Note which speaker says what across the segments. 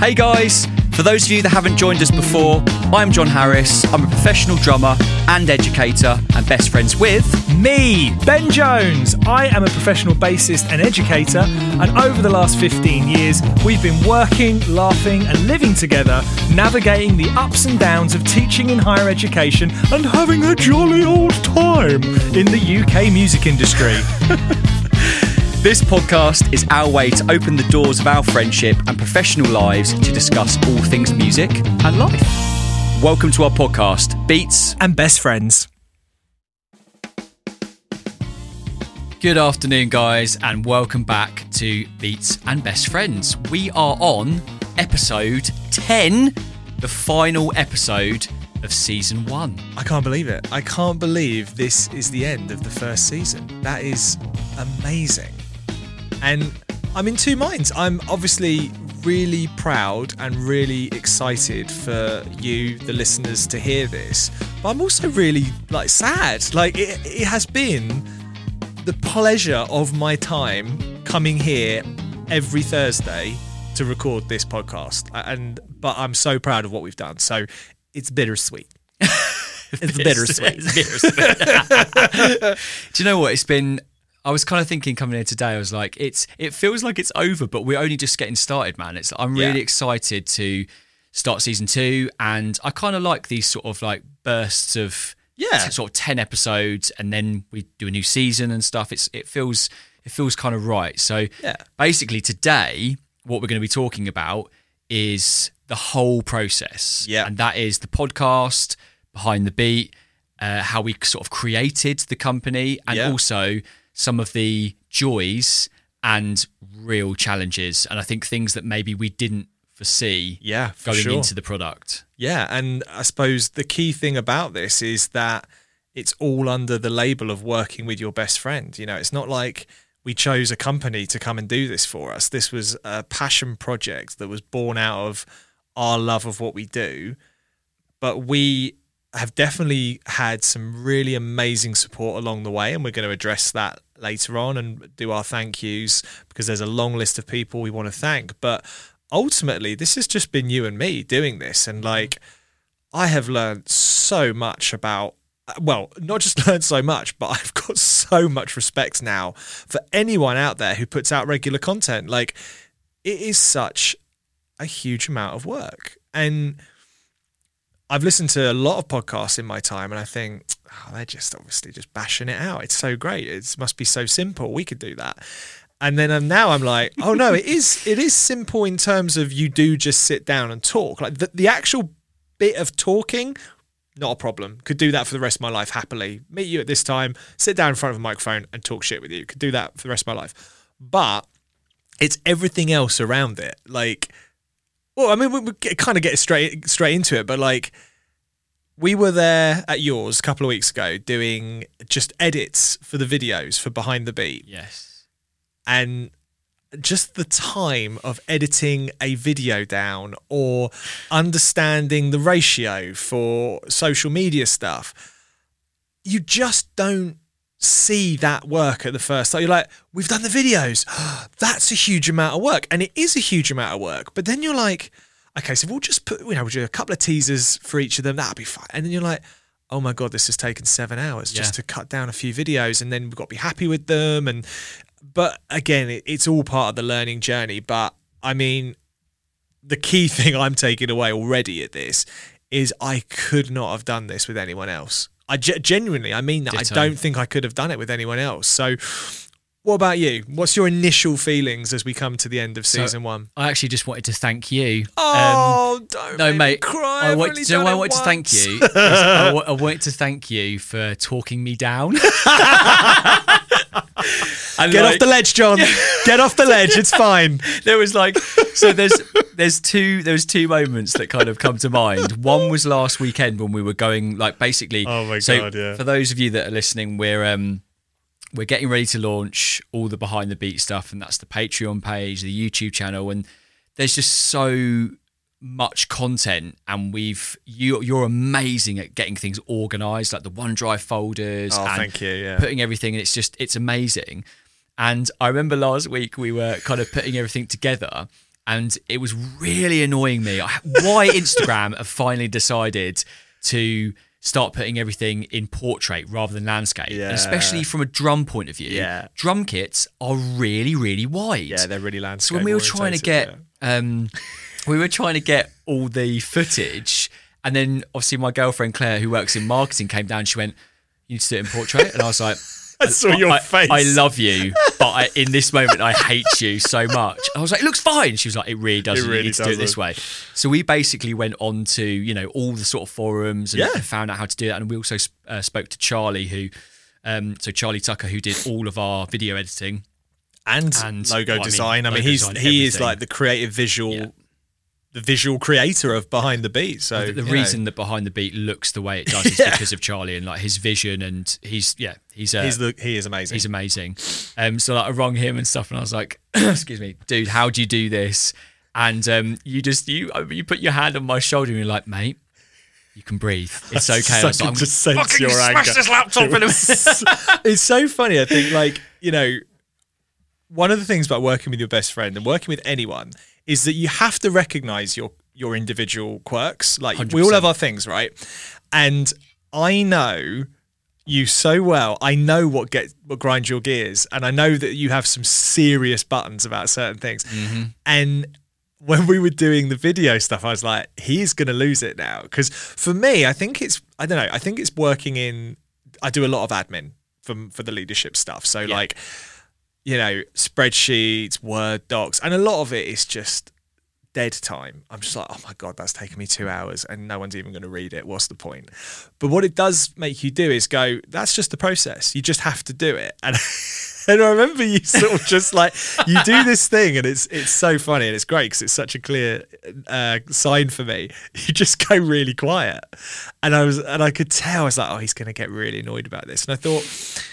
Speaker 1: Hey guys, for those of you that haven't joined us before, I'm Jon Harris. I'm a professional drummer and educator and best friends with.
Speaker 2: Me, Ben Jones. I am a professional bassist and educator, and over the last 15 years, we've been working, laughing, and living together, navigating the ups and downs of teaching in higher education and having a jolly old time in the UK music industry.
Speaker 1: This podcast is our way to open the doors of our friendship and professional lives to discuss all things music and life. Welcome to our podcast, Beats.
Speaker 2: and best friends.
Speaker 1: Good afternoon, guys, and welcome back to Beats and Best Friends. We are on episode 10, the final episode of season one.
Speaker 2: I can't believe it. I can't believe this is the end of the first season. That is amazing. And I'm in two minds. I'm obviously really proud and really excited for you, the listeners, to hear this. But I'm also really like sad. Like it, it has been the pleasure of my time coming here every Thursday to record this podcast. And but I'm so proud of what we've done. So it's bittersweet. it's bittersweet.
Speaker 1: It's bittersweet. Do you know what? It's been. I was kind of thinking coming here today. I was like, it's. It feels like it's over, but we're only just getting started, man. It's. I'm really
Speaker 2: Yeah.
Speaker 1: excited to start season two, and I kind of like these sort of like bursts of
Speaker 2: Yeah.
Speaker 1: sort of ten episodes, and then we do a new season and stuff. It's. It feels. It feels kind of right. So
Speaker 2: Yeah.
Speaker 1: basically, today, what we're going to be talking about is the whole process.
Speaker 2: Yeah.
Speaker 1: and that is the podcast behind the beat, uh, how we sort of created the company, and
Speaker 2: Yeah.
Speaker 1: also some of the joys and real challenges, and I think things that maybe we didn't foresee
Speaker 2: Yeah, for
Speaker 1: going
Speaker 2: sure.
Speaker 1: into the product.
Speaker 2: Yeah, and I suppose the key thing about this is that it's all under the label of working with your best friend. You know, it's not like we chose a company to come and do this for us. This was a passion project that was born out of our love of what we do. But we have definitely had some really amazing support along the way, and we're going to address that later on and do our thank yous because there's a long list of people we want to thank. But ultimately, this has just been you and me doing this, and like I have learned so much about. Uh, well, not just learned so much, but I've got so much respect now for anyone out there who puts out regular content. Like, it is such a huge amount of work. And I've listened to a lot of podcasts in my time, and I think, oh, they're just obviously just bashing it out. It's so great. It must be so simple. We could do that. And then now I'm like, oh no, it is. It is simple in terms of you do just sit down and talk. Like the, the actual bit of talking, not a problem. Could do that for the rest of my life happily. Meet you at this time, sit down in front of a microphone and talk shit with you. Could do that for the rest of my life. But it's everything else around it. Like, well, I mean, we, we kind of get straight straight into it, but like, we were there at yours a couple of weeks ago doing just edits for the videos for Behind the Beat,
Speaker 1: Yes.
Speaker 2: and just the time of editing a video down or understanding the ratio for social media stuff, you just don't see that work at the first time. You're like, we've done the videos. That's a huge amount of work. And it is a huge amount of work. But then you're like, okay, so we'll just put, you know, we'll do a couple of teasers for each of them. That'll be fine. And then you're like, oh my God, this has taken seven hours just
Speaker 1: Yeah.
Speaker 2: to cut down a few videos. And then we've got to be happy with them. And, but again, it's all part of the learning journey. But I mean, the key thing I'm taking away already at this is I could not have done this with anyone else. I ge- genuinely, I mean that.
Speaker 1: Ditto.
Speaker 2: I don't think I could have done it with anyone else. So, what about you? What's your initial feelings as we come to the end of
Speaker 1: So-
Speaker 2: season one?
Speaker 1: I actually just wanted to thank you. Um,
Speaker 2: Oh, don't
Speaker 1: no, mate.
Speaker 2: cry.
Speaker 1: I
Speaker 2: I've
Speaker 1: want,
Speaker 2: only
Speaker 1: do you know
Speaker 2: done
Speaker 1: why I want to thank you? I, wa- I wanted to thank you for talking me down. And
Speaker 2: Get
Speaker 1: like-
Speaker 2: off the ledge, Jon. Get off the ledge. It's fine.
Speaker 1: there was like so there's there's two there was two moments that kind of come to mind. One was last weekend when we were going like basically.
Speaker 2: Oh my
Speaker 1: so
Speaker 2: God, yeah.
Speaker 1: For those of you that are listening, we're um we're getting ready to launch all the behind the beat stuff, and that's the Patreon page, the YouTube channel, and there's just so much content and we've you you're amazing at getting things organized like the OneDrive folders
Speaker 2: Oh,
Speaker 1: and
Speaker 2: thank you, yeah.
Speaker 1: putting everything and it's just it's amazing and I remember last week we were kind of putting everything together and it was really annoying me. Why Instagram have finally decided to start putting everything in portrait rather than landscape,
Speaker 2: Yeah.
Speaker 1: and especially from a drum point of view.
Speaker 2: Yeah.
Speaker 1: drum kits are really, really wide.
Speaker 2: Yeah, they're really landscape.
Speaker 1: So when we were trying to get,
Speaker 2: orientated,
Speaker 1: um, we were trying to get all the footage, and then obviously my girlfriend Claire, who works in marketing, came down. She went, "You need to do it in portrait," and I was like.
Speaker 2: I saw your
Speaker 1: I,
Speaker 2: face.
Speaker 1: I love you, but I, in this moment, I hate you so much. I was like, it looks fine. She was like, it really doesn't.
Speaker 2: really
Speaker 1: you need to do it this way. So we basically went on to you know all the sort of forums and,
Speaker 2: Yeah.
Speaker 1: and found out how to do that. And we also uh, spoke to Charlie, who, um, so Charlie Tucker, who did all of our video editing.
Speaker 2: and,
Speaker 1: and-
Speaker 2: logo
Speaker 1: well, I mean,
Speaker 2: design. I mean, he's
Speaker 1: design,
Speaker 2: he is like the creative visual,
Speaker 1: Yeah.
Speaker 2: The visual creator of behind the beat. So
Speaker 1: the, the
Speaker 2: you know,
Speaker 1: reason that behind the beat looks the way it does is
Speaker 2: Yeah.
Speaker 1: because of Charlie and like his vision and he's yeah he's uh,
Speaker 2: he's the he is amazing.
Speaker 1: he's amazing. Um, so like I rung him and stuff, and I was like, "Excuse me, dude, how do you do this?" And um, you just you you put your hand on my shoulder and you're like, "Mate, you can breathe. It's okay." I was like,
Speaker 2: just sense
Speaker 1: fucking
Speaker 2: your
Speaker 1: smash
Speaker 2: anger.
Speaker 1: this laptop in a minute.
Speaker 2: it's so funny. I think like you know, one of the things about working with your best friend and working with anyone is that you have to recognize your your individual quirks. Like we all have our things, right? And I know you so well. I know what get what grinds your gears, and I know that you have some serious buttons about certain things. Mm-hmm. And when we were doing the video stuff, I was like, he's going to lose it now. Because for me, I think it's, I don't know, I think it's working in, I do a lot of admin for, for the leadership stuff. So, like, you know, spreadsheets, Word docs, and a lot of it is just dead time. I'm just like, oh my God, that's taken me two hours and no one's even going to read it. What's the point? But what it does make you do is go, that's just the process. You just have to do it. And and I remember you sort of just like you do this thing, and it's it's so funny and it's great because it's such a clear uh, sign for me. You just go really quiet, and I was and I could tell I was like, oh, he's going to get really annoyed about this, and I thought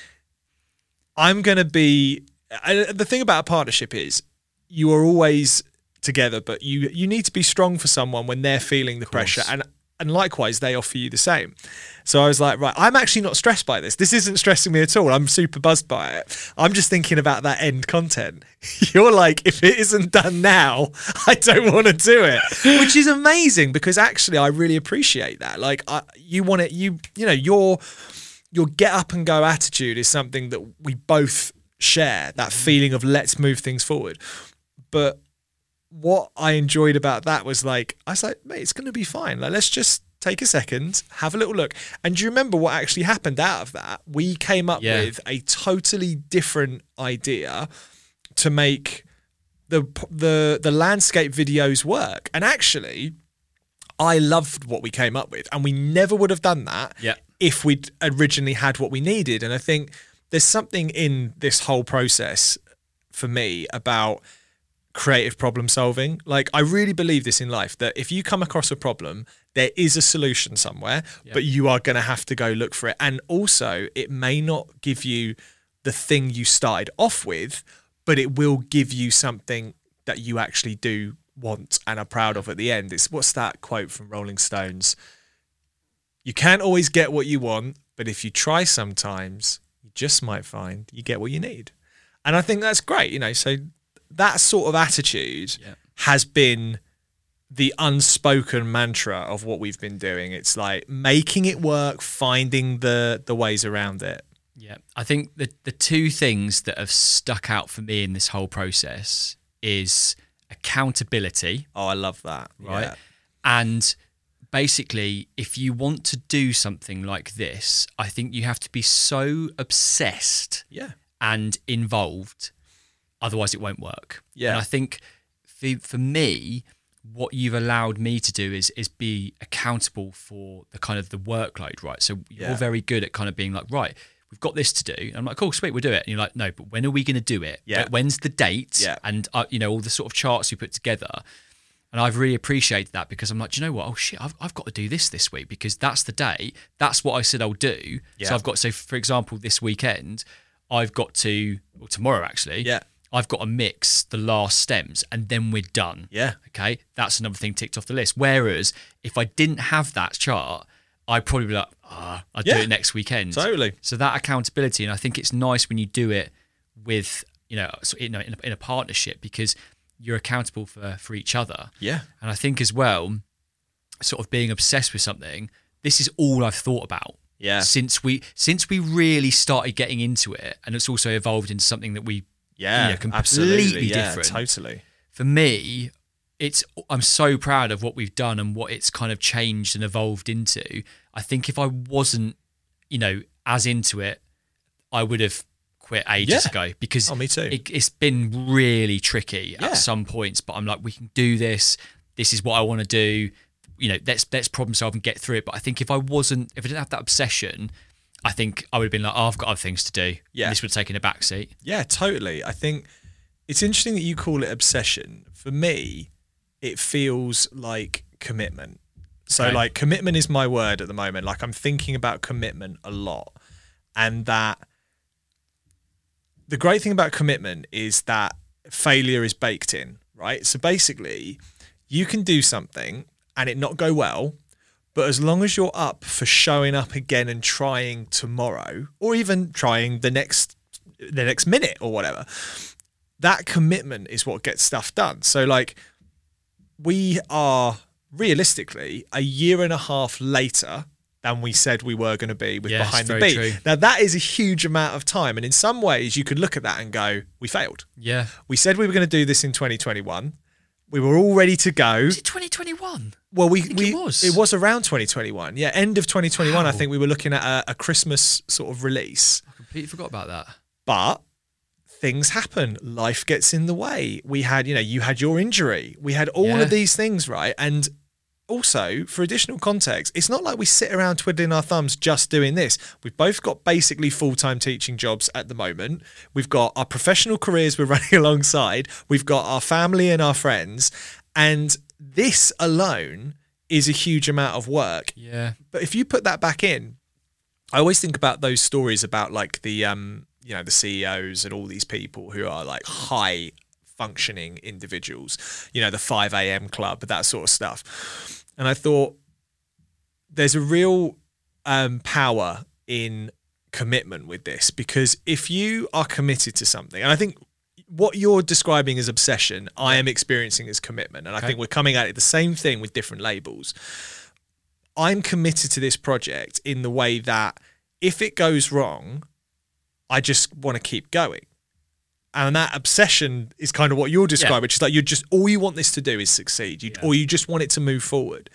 Speaker 2: I'm going to be. I, uh, the thing about a partnership is you are always together, but you you need to be strong for someone when they're feeling the pressure, and and likewise they offer you the same. So I was like, right, I'm actually not stressed by this. This isn't stressing me at all. I'm super buzzed by it. I'm just thinking about that end content. You're like, if it isn't done now, I don't want to do it, which is amazing because actually I really appreciate that. Like, I, you want it, you you know, your your get up and go attitude is something that we both share. That feeling of let's move things forward, but what I enjoyed about that was like, I was like, mate, it's going to be fine. Like, let's just take a second, have a little look. And do you remember what actually happened out of that? We came up
Speaker 1: Yeah.
Speaker 2: with a totally different idea to make the the the landscape videos work. And actually, I loved what we came up with, and we never would have done that
Speaker 1: Yeah.
Speaker 2: if we'd originally had what we needed. And I think there's something in this whole process for me about creative problem solving. Like I really believe this in life that if you come across a problem, there is a solution somewhere, but you are going to have to go look for it. And also, it may not give you the thing you started off with, but it will give you something that you actually do want and are proud of at the end. It's what's that quote from Rolling Stones? You can't always get what you want, but if you try sometimes, just might find you get what you need. And I think that's great, you know. So that sort of attitude
Speaker 1: Yeah.
Speaker 2: has been the unspoken mantra of what we've been doing. It's like making it work, finding the the ways around it.
Speaker 1: Yeah, I think the the two things that have stuck out for me in this whole process is accountability,
Speaker 2: Oh, I love that.
Speaker 1: right?
Speaker 2: Yeah.
Speaker 1: And basically, if you want to do something like this, I think you have to be so obsessed
Speaker 2: Yeah.
Speaker 1: and involved, otherwise it won't work.
Speaker 2: Yeah.
Speaker 1: And I think for, for me, what you've allowed me to do is is be accountable for the kind of the workload, right? So you're
Speaker 2: Yeah.
Speaker 1: very good at kind of being like, right, we've got this to do. And I'm like, cool, sweet, we'll do it. And you're like, no, but when are we going to do it?
Speaker 2: Yeah.
Speaker 1: When's the date?
Speaker 2: Yeah.
Speaker 1: And uh, you know all the sort of charts you put together. And I've really appreciated that because I'm like, do you know what? Oh shit, I've, I've got to do this this week because that's the day. That's what I said I'll do.
Speaker 2: Yeah.
Speaker 1: So I've got so for example, this weekend, I've got to or tomorrow actually.
Speaker 2: Yeah.
Speaker 1: I've got to mix the last stems and then we're done.
Speaker 2: Yeah.
Speaker 1: Okay. That's another thing ticked off the list. Whereas if I didn't have that chart, I'd probably be like, ah, I'll
Speaker 2: Yeah.
Speaker 1: do it next weekend.
Speaker 2: Totally.
Speaker 1: So that accountability, and I think it's nice when you do it with, you know, you know, in a, in a partnership because you're accountable for for each other.
Speaker 2: Yeah.
Speaker 1: And I think as well, sort of being obsessed with something, this is all I've thought about.
Speaker 2: Yeah.
Speaker 1: Since we since we really started getting into it, and it's also evolved into something that we
Speaker 2: Yeah.
Speaker 1: you know, completely.
Speaker 2: Yeah,
Speaker 1: different.
Speaker 2: Totally.
Speaker 1: for me, it's I'm so proud of what we've done and what it's kind of changed and evolved into. I think if I wasn't, you know, as into it, I would have quit ages
Speaker 2: Yeah.
Speaker 1: ago because
Speaker 2: Oh, me too.
Speaker 1: It, it's been really tricky
Speaker 2: Yeah.
Speaker 1: at some points. But I'm like, we can do this. This is what I want to do. You know, let's let's problem solve and get through it. But I think if I wasn't, if I didn't have that obsession, I think I would have been like, oh, I've got other things to do.
Speaker 2: Yeah.
Speaker 1: And this would have taken a back seat.
Speaker 2: Yeah, totally. I think it's interesting that you call it obsession. For me, it feels like commitment. So,
Speaker 1: Okay.
Speaker 2: like, commitment is my word at the moment. Like, I'm thinking about commitment a lot. And that the great thing about commitment is that failure is baked in, right? So, basically, you can do something and it not go well. But as long as you're up for showing up again and trying tomorrow, or even trying the next the next minute or whatever, that commitment is what gets stuff done. So like we are realistically a year and a half later than we said we were going to be with
Speaker 1: Yes,
Speaker 2: behind the beat.
Speaker 1: true.
Speaker 2: Now that is a huge amount of time and in some ways you could look at that and go we failed.
Speaker 1: Yeah.
Speaker 2: We said we were going to do this in 2021. We were all ready to go.
Speaker 1: Is it 2021?
Speaker 2: Well, we, we
Speaker 1: it was.
Speaker 2: it was around 2021. Yeah, end of 2021. I think we were looking at a, a Christmas sort of release.
Speaker 1: I completely forgot about that.
Speaker 2: But things happen. Life gets in the way. We had, you know, you had your injury. We had all
Speaker 1: Yeah.
Speaker 2: of these things, right? And also, for additional context, it's not like we sit around twiddling our thumbs just doing this. We've both got basically full time teaching jobs at the moment. We've got our professional careers we're running alongside. We've got our family and our friends. And this alone is a huge amount of work.
Speaker 1: Yeah.
Speaker 2: But if you put that back in, I always think about those stories about like the um, you know, the CEOs and all these people who are like high functioning individuals, you know, the 5 a.m. club, that sort of stuff. And I thought there's a real um, power in commitment with this because if you are committed to something, and I think what you're describing as obsession, I am experiencing as commitment. And I think we're coming at it the same thing with different labels. I'm committed to this project in the way that if it goes wrong, I just want to keep going. And that obsession is kind of what you're describing, which is like you just all you want this to do is succeed, you, or you just want it to move forward.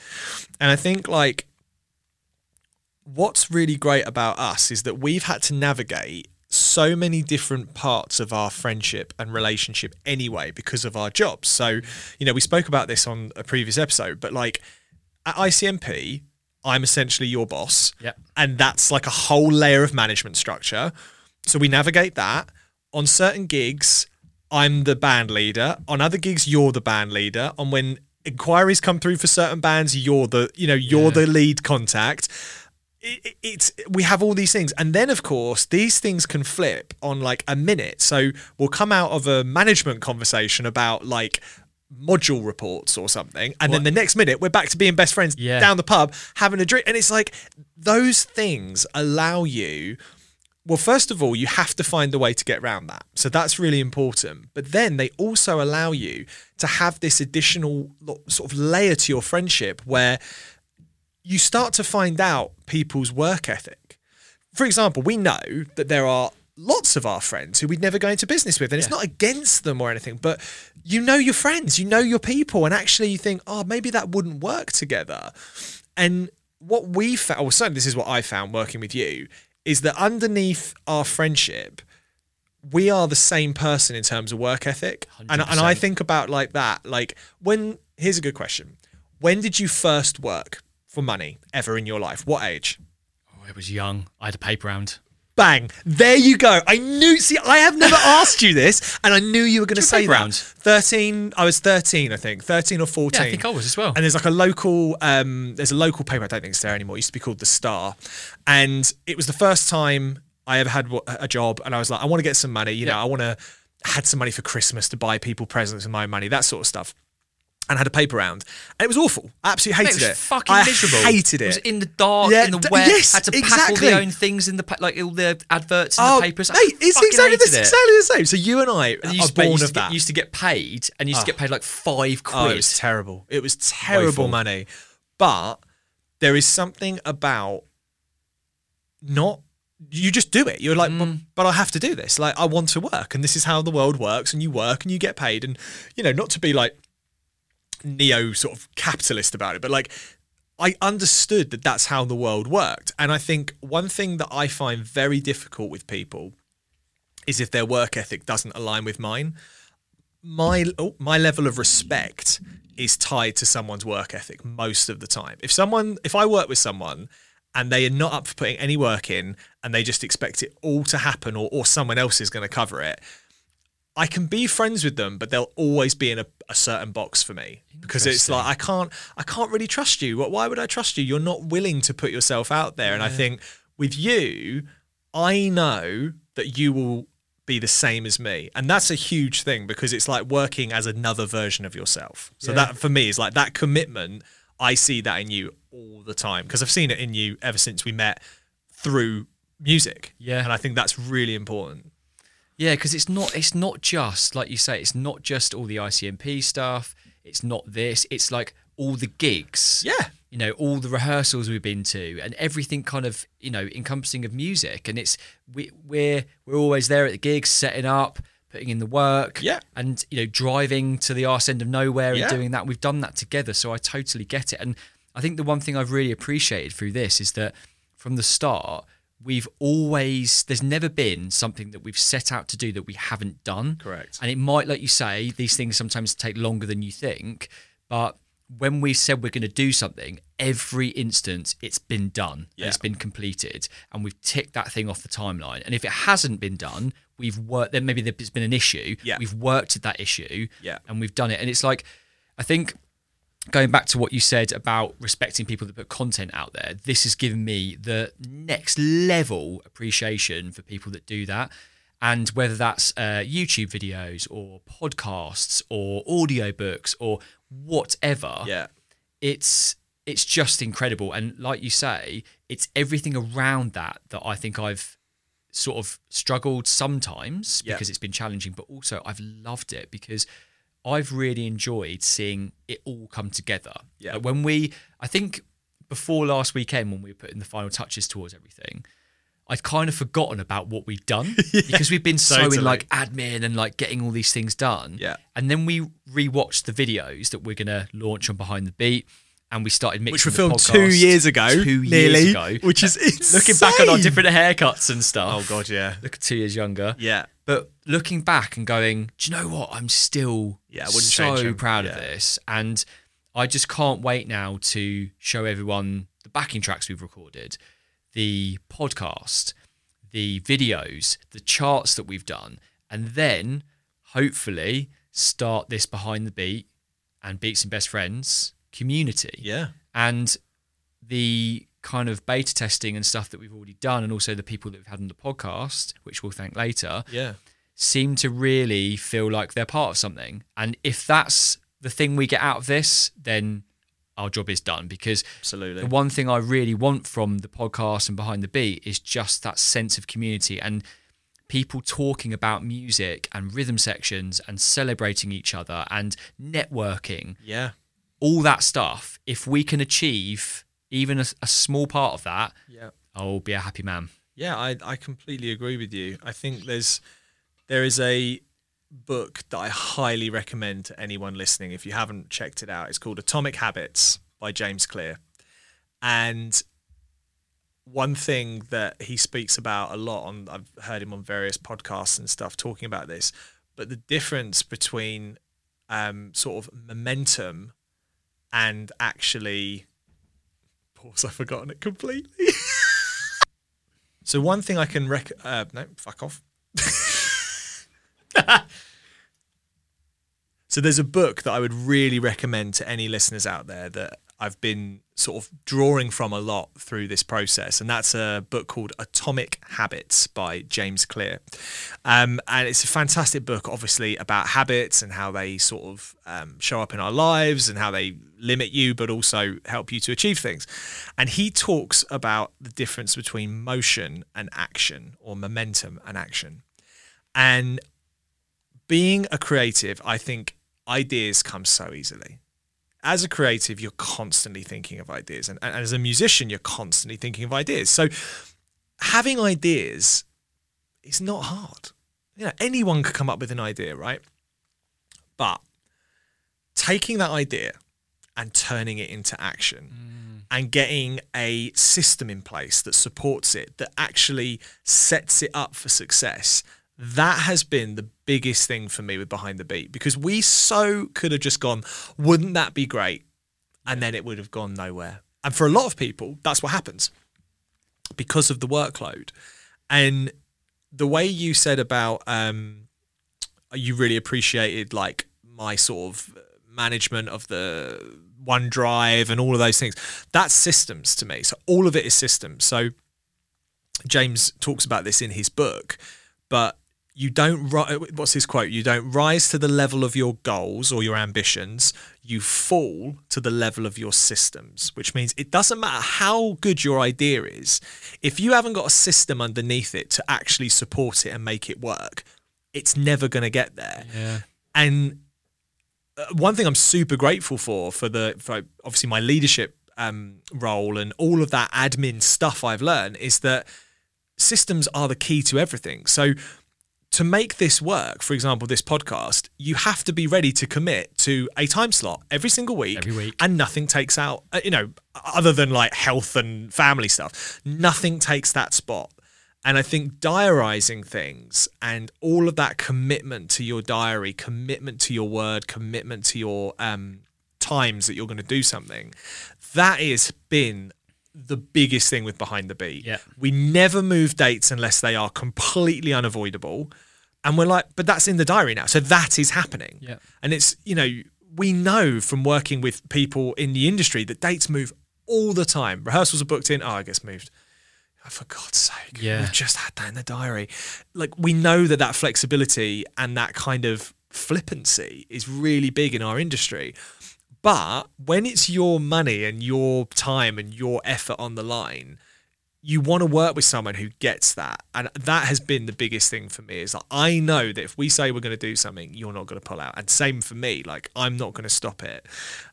Speaker 2: And I think like what's really great about us is that we've had to navigate so many different parts of our friendship and relationship anyway because of our jobs. So, you know, we spoke about this on a previous episode, but like at ICMP, I'm essentially your boss.
Speaker 1: Yep.
Speaker 2: And that's like a whole layer of management structure. So we navigate that. On certain gigs, I'm the band leader. On other gigs, you're the band leader. And when inquiries come through for certain bands, you're the, you know, you're
Speaker 1: Yeah.
Speaker 2: the lead contact. It- it- It's we have all these things, and then of course these things can flip on like a minute. So we'll come out of a management conversation about like module reports or something, and then the next minute we're back to being best friends
Speaker 1: Yeah.
Speaker 2: down the pub having a drink, and it's like those things allow you well, first of all, you have to find a way to get around that. So that's really important. But then they also allow you to have this additional sort of layer to your friendship where you start to find out people's work ethic. For example, we know that there are lots of our friends who we'd never go into business with, and it's not against them or anything, but you know your friends, you know your people, and actually you think, oh, maybe that wouldn't work together. And what we found, or certainly this is what I found working with you, is that underneath our friendship, we are the same person in terms of work ethic. And, and I think about like that. Like when, here's a good question. When did you first work for money ever in your life? What age?
Speaker 1: Oh, I was young. I had a paper round.
Speaker 2: Bang. There you go. I knew, see, I have never asked you this and I knew you were going to say that.
Speaker 1: round?
Speaker 2: 13, I was 13, I think, 13 or 14.
Speaker 1: Yeah, I think I was as well.
Speaker 2: And there's like a local, um, there's a local paper. I don't think it's there anymore. It used to be called the Star, and it was the first time I ever had a job. And I was like, I want to get some money. You know, I want to had some money for Christmas to buy people presents with my own money, that sort of stuff. And had a paper round. And it was awful. I absolutely hated
Speaker 1: it
Speaker 2: it.
Speaker 1: was fucking
Speaker 2: I
Speaker 1: miserable.
Speaker 2: hated
Speaker 1: It was in the dark,
Speaker 2: Yeah,
Speaker 1: in the wet.
Speaker 2: yes,
Speaker 1: had to pack
Speaker 2: exactly.
Speaker 1: all the own things in the pa- like all the adverts in
Speaker 2: Oh,
Speaker 1: the papers. I
Speaker 2: mate, it's exactly, this,
Speaker 1: it.
Speaker 2: exactly the same. So you and I
Speaker 1: And
Speaker 2: are
Speaker 1: used, to
Speaker 2: born
Speaker 1: used
Speaker 2: of
Speaker 1: to get, used to get paid, and you used to ah. get paid like five quid.
Speaker 2: Oh, it was terrible. It was terrible
Speaker 1: Woeful.
Speaker 2: money. But there is something about not you just do it. You're like, but, mm. but I have to do this. Like I want to work, and this is how the world works. And you work, and you get paid. And you know, not to be like neo sort of capitalist about it, but like I understood that that's how the world worked. And I think one thing that I find very difficult with people is if their work ethic doesn't align with mine my oh, my level of respect is tied to someone's work ethic most of the time. If someone, if I work with someone and they are not up for putting any work in and they just expect it all to happen or, or someone else is going to cover it, I can be friends with them, but they'll always be in a, a certain box for me because it's like I can't I can't really trust you. Why would I trust you? You're not willing to put yourself out there. And I think with you, I know that you will be the same as me. And that's a huge thing because it's like working as another version of yourself. So
Speaker 1: Yeah.
Speaker 2: that for me is like that commitment. I see that in you all the time because I've seen it in you ever since we met through music.
Speaker 1: Yeah.
Speaker 2: And I think that's really important.
Speaker 1: Yeah, because it's not it's not just like you say, it's not just all the ICMP stuff. It's not this. It's like all the gigs.
Speaker 2: Yeah.
Speaker 1: You know, all the rehearsals we've been to and everything kind of, you know, encompassing of music. And it's we we're we're always there at the gigs, setting up, putting in the work.
Speaker 2: Yeah.
Speaker 1: And, you know, driving to the arse end of nowhere
Speaker 2: Yeah.
Speaker 1: and doing that. We've done that together. So I totally get it. And I think the one thing I've really appreciated through this is that from the start, we've always there's never been something that we've set out to do that we haven't done
Speaker 2: Correct.
Speaker 1: and it might like you say these things sometimes take longer than you think but when we said we're going to do something every instance it's been done
Speaker 2: Yeah.
Speaker 1: it's been completed and we've ticked that thing off the timeline and if it hasn't been done we've worked then maybe there's been an issue
Speaker 2: Yeah.
Speaker 1: we've worked at that issue
Speaker 2: Yeah.
Speaker 1: and we've done it and it's like i think going back to what you said about respecting people that put content out there, this has given me the next level appreciation for people that do that. And whether that's uh, YouTube videos or podcasts or audiobooks or whatever,
Speaker 2: Yeah.
Speaker 1: it's it's just incredible. And like you say, it's everything around that that I think I've sort of struggled sometimes
Speaker 2: Yeah.
Speaker 1: because it's been challenging, but also I've loved it because I've really enjoyed seeing it all come together.
Speaker 2: Yeah.
Speaker 1: Like when we, I think before last weekend when we were putting the final touches towards everything, I'd kind of forgotten about what we'd done because we've been so
Speaker 2: totally.
Speaker 1: in like admin and like getting all these things done.
Speaker 2: Yeah.
Speaker 1: And then we rewatched the videos that we're going to launch on Behind the Beat and we started mixing
Speaker 2: Which were filmed
Speaker 1: podcast
Speaker 2: two years ago,
Speaker 1: Two
Speaker 2: nearly,
Speaker 1: years ago.
Speaker 2: which is insane.
Speaker 1: Looking back on our different haircuts and stuff.
Speaker 2: Oh god, yeah,
Speaker 1: Look at two years younger.
Speaker 2: yeah,
Speaker 1: But looking back and going, do you know what? I'm still
Speaker 2: Yeah, I wouldn't
Speaker 1: so proud of this. And I just can't wait now to show everyone the backing tracks we've recorded, the podcast, the videos, the charts that we've done, and then hopefully start this behind the beat and beats and best friends community
Speaker 2: yeah,
Speaker 1: and the kind of beta testing and stuff that we've already done, and also the people that we've had on the podcast, which we'll thank later,
Speaker 2: yeah.
Speaker 1: seem to really feel like they're part of something. And if that's the thing we get out of this, then our job is done because
Speaker 2: Absolutely.
Speaker 1: the one thing I really want from the podcast and behind the beat is just that sense of community and people talking about music and rhythm sections and celebrating each other and networking
Speaker 2: Yeah,
Speaker 1: all that stuff, if we can achieve even a, a small part of that,
Speaker 2: yeah.
Speaker 1: I'll be a happy man.
Speaker 2: Yeah, I, I completely agree with you. I think there's there is a book that I highly recommend to anyone listening if you haven't checked it out. It's called Atomic Habits by James Clear. And one thing that he speaks about a lot on I've heard him on various podcasts and stuff talking about this, but the difference between um, sort of momentum and actually pause I've forgotten it completely. So one thing I can rec uh, no fuck off. so there's a book that I would really recommend to any listeners out there that I've been sort of drawing from a lot through this process, and that's a book called Atomic Habits by James Clear. Um, and it's a fantastic book, obviously, about habits and how they sort of um, show up in our lives and how they limit you, but also help you to achieve things. And he talks about the difference between motion and action, or momentum and action. And being a creative, I think ideas come so easily as a creative, you're constantly thinking of ideas. And, and, as a musician, you're constantly thinking of ideas. So having ideas is not hard. You know, anyone could come up with an idea, right? But taking that idea and turning it into action mm. and getting a system in place that supports it, that actually sets it up for success, that has been the biggest thing for me with Behind the Beat because we so could have just gone, wouldn't that be great? And then it would have gone nowhere. And for a lot of people, that's what happens because of the workload. And the way you said about um, you really appreciated like my sort of management of the OneDrive and all of those things. That's systems to me. So all of it is systems. So James talks about this in his book, but you don't what's his quote? You don't rise to the level of your goals or your ambitions. You fall to the level of your systems which means it doesn't matter how good your idea is if you haven't got a system underneath it to actually support it and make it work it's never going to get there.
Speaker 1: Yeah.
Speaker 2: and uh, one thing i'm super grateful for for the for obviously my leadership um, role and all of that admin stuff i've learned is that systems are the key to everything. So to make this work, for example, this podcast, you have to be ready to commit to a time slot every single week.
Speaker 1: Every week.
Speaker 2: And nothing takes out, uh, you know, other than like health and family stuff, nothing takes that spot. And I think diarizing things and all of that commitment to your diary, commitment to your word, commitment to your um, times that you're going to do something, that has been the biggest thing with behind the beat.
Speaker 1: Yeah.
Speaker 2: We never move dates unless they are completely unavoidable. And we're like, but that's in the diary now. So that is happening.
Speaker 1: Yeah.
Speaker 2: And it's, you know, we know from working with people in the industry that dates move all the time. Rehearsals are booked in. Oh, I guess moved. Oh, for God's sake.
Speaker 1: Yeah.
Speaker 2: We've just had that in the diary. Like we know that that flexibility and that kind of flippancy is really big in our industry. But when it's your money and your time and your effort on the line, you want to work with someone who gets that. And that has been the biggest thing for me is like, I know that if we say we're going to do something, you're not going to pull out. And same for me, like I'm not going to stop it.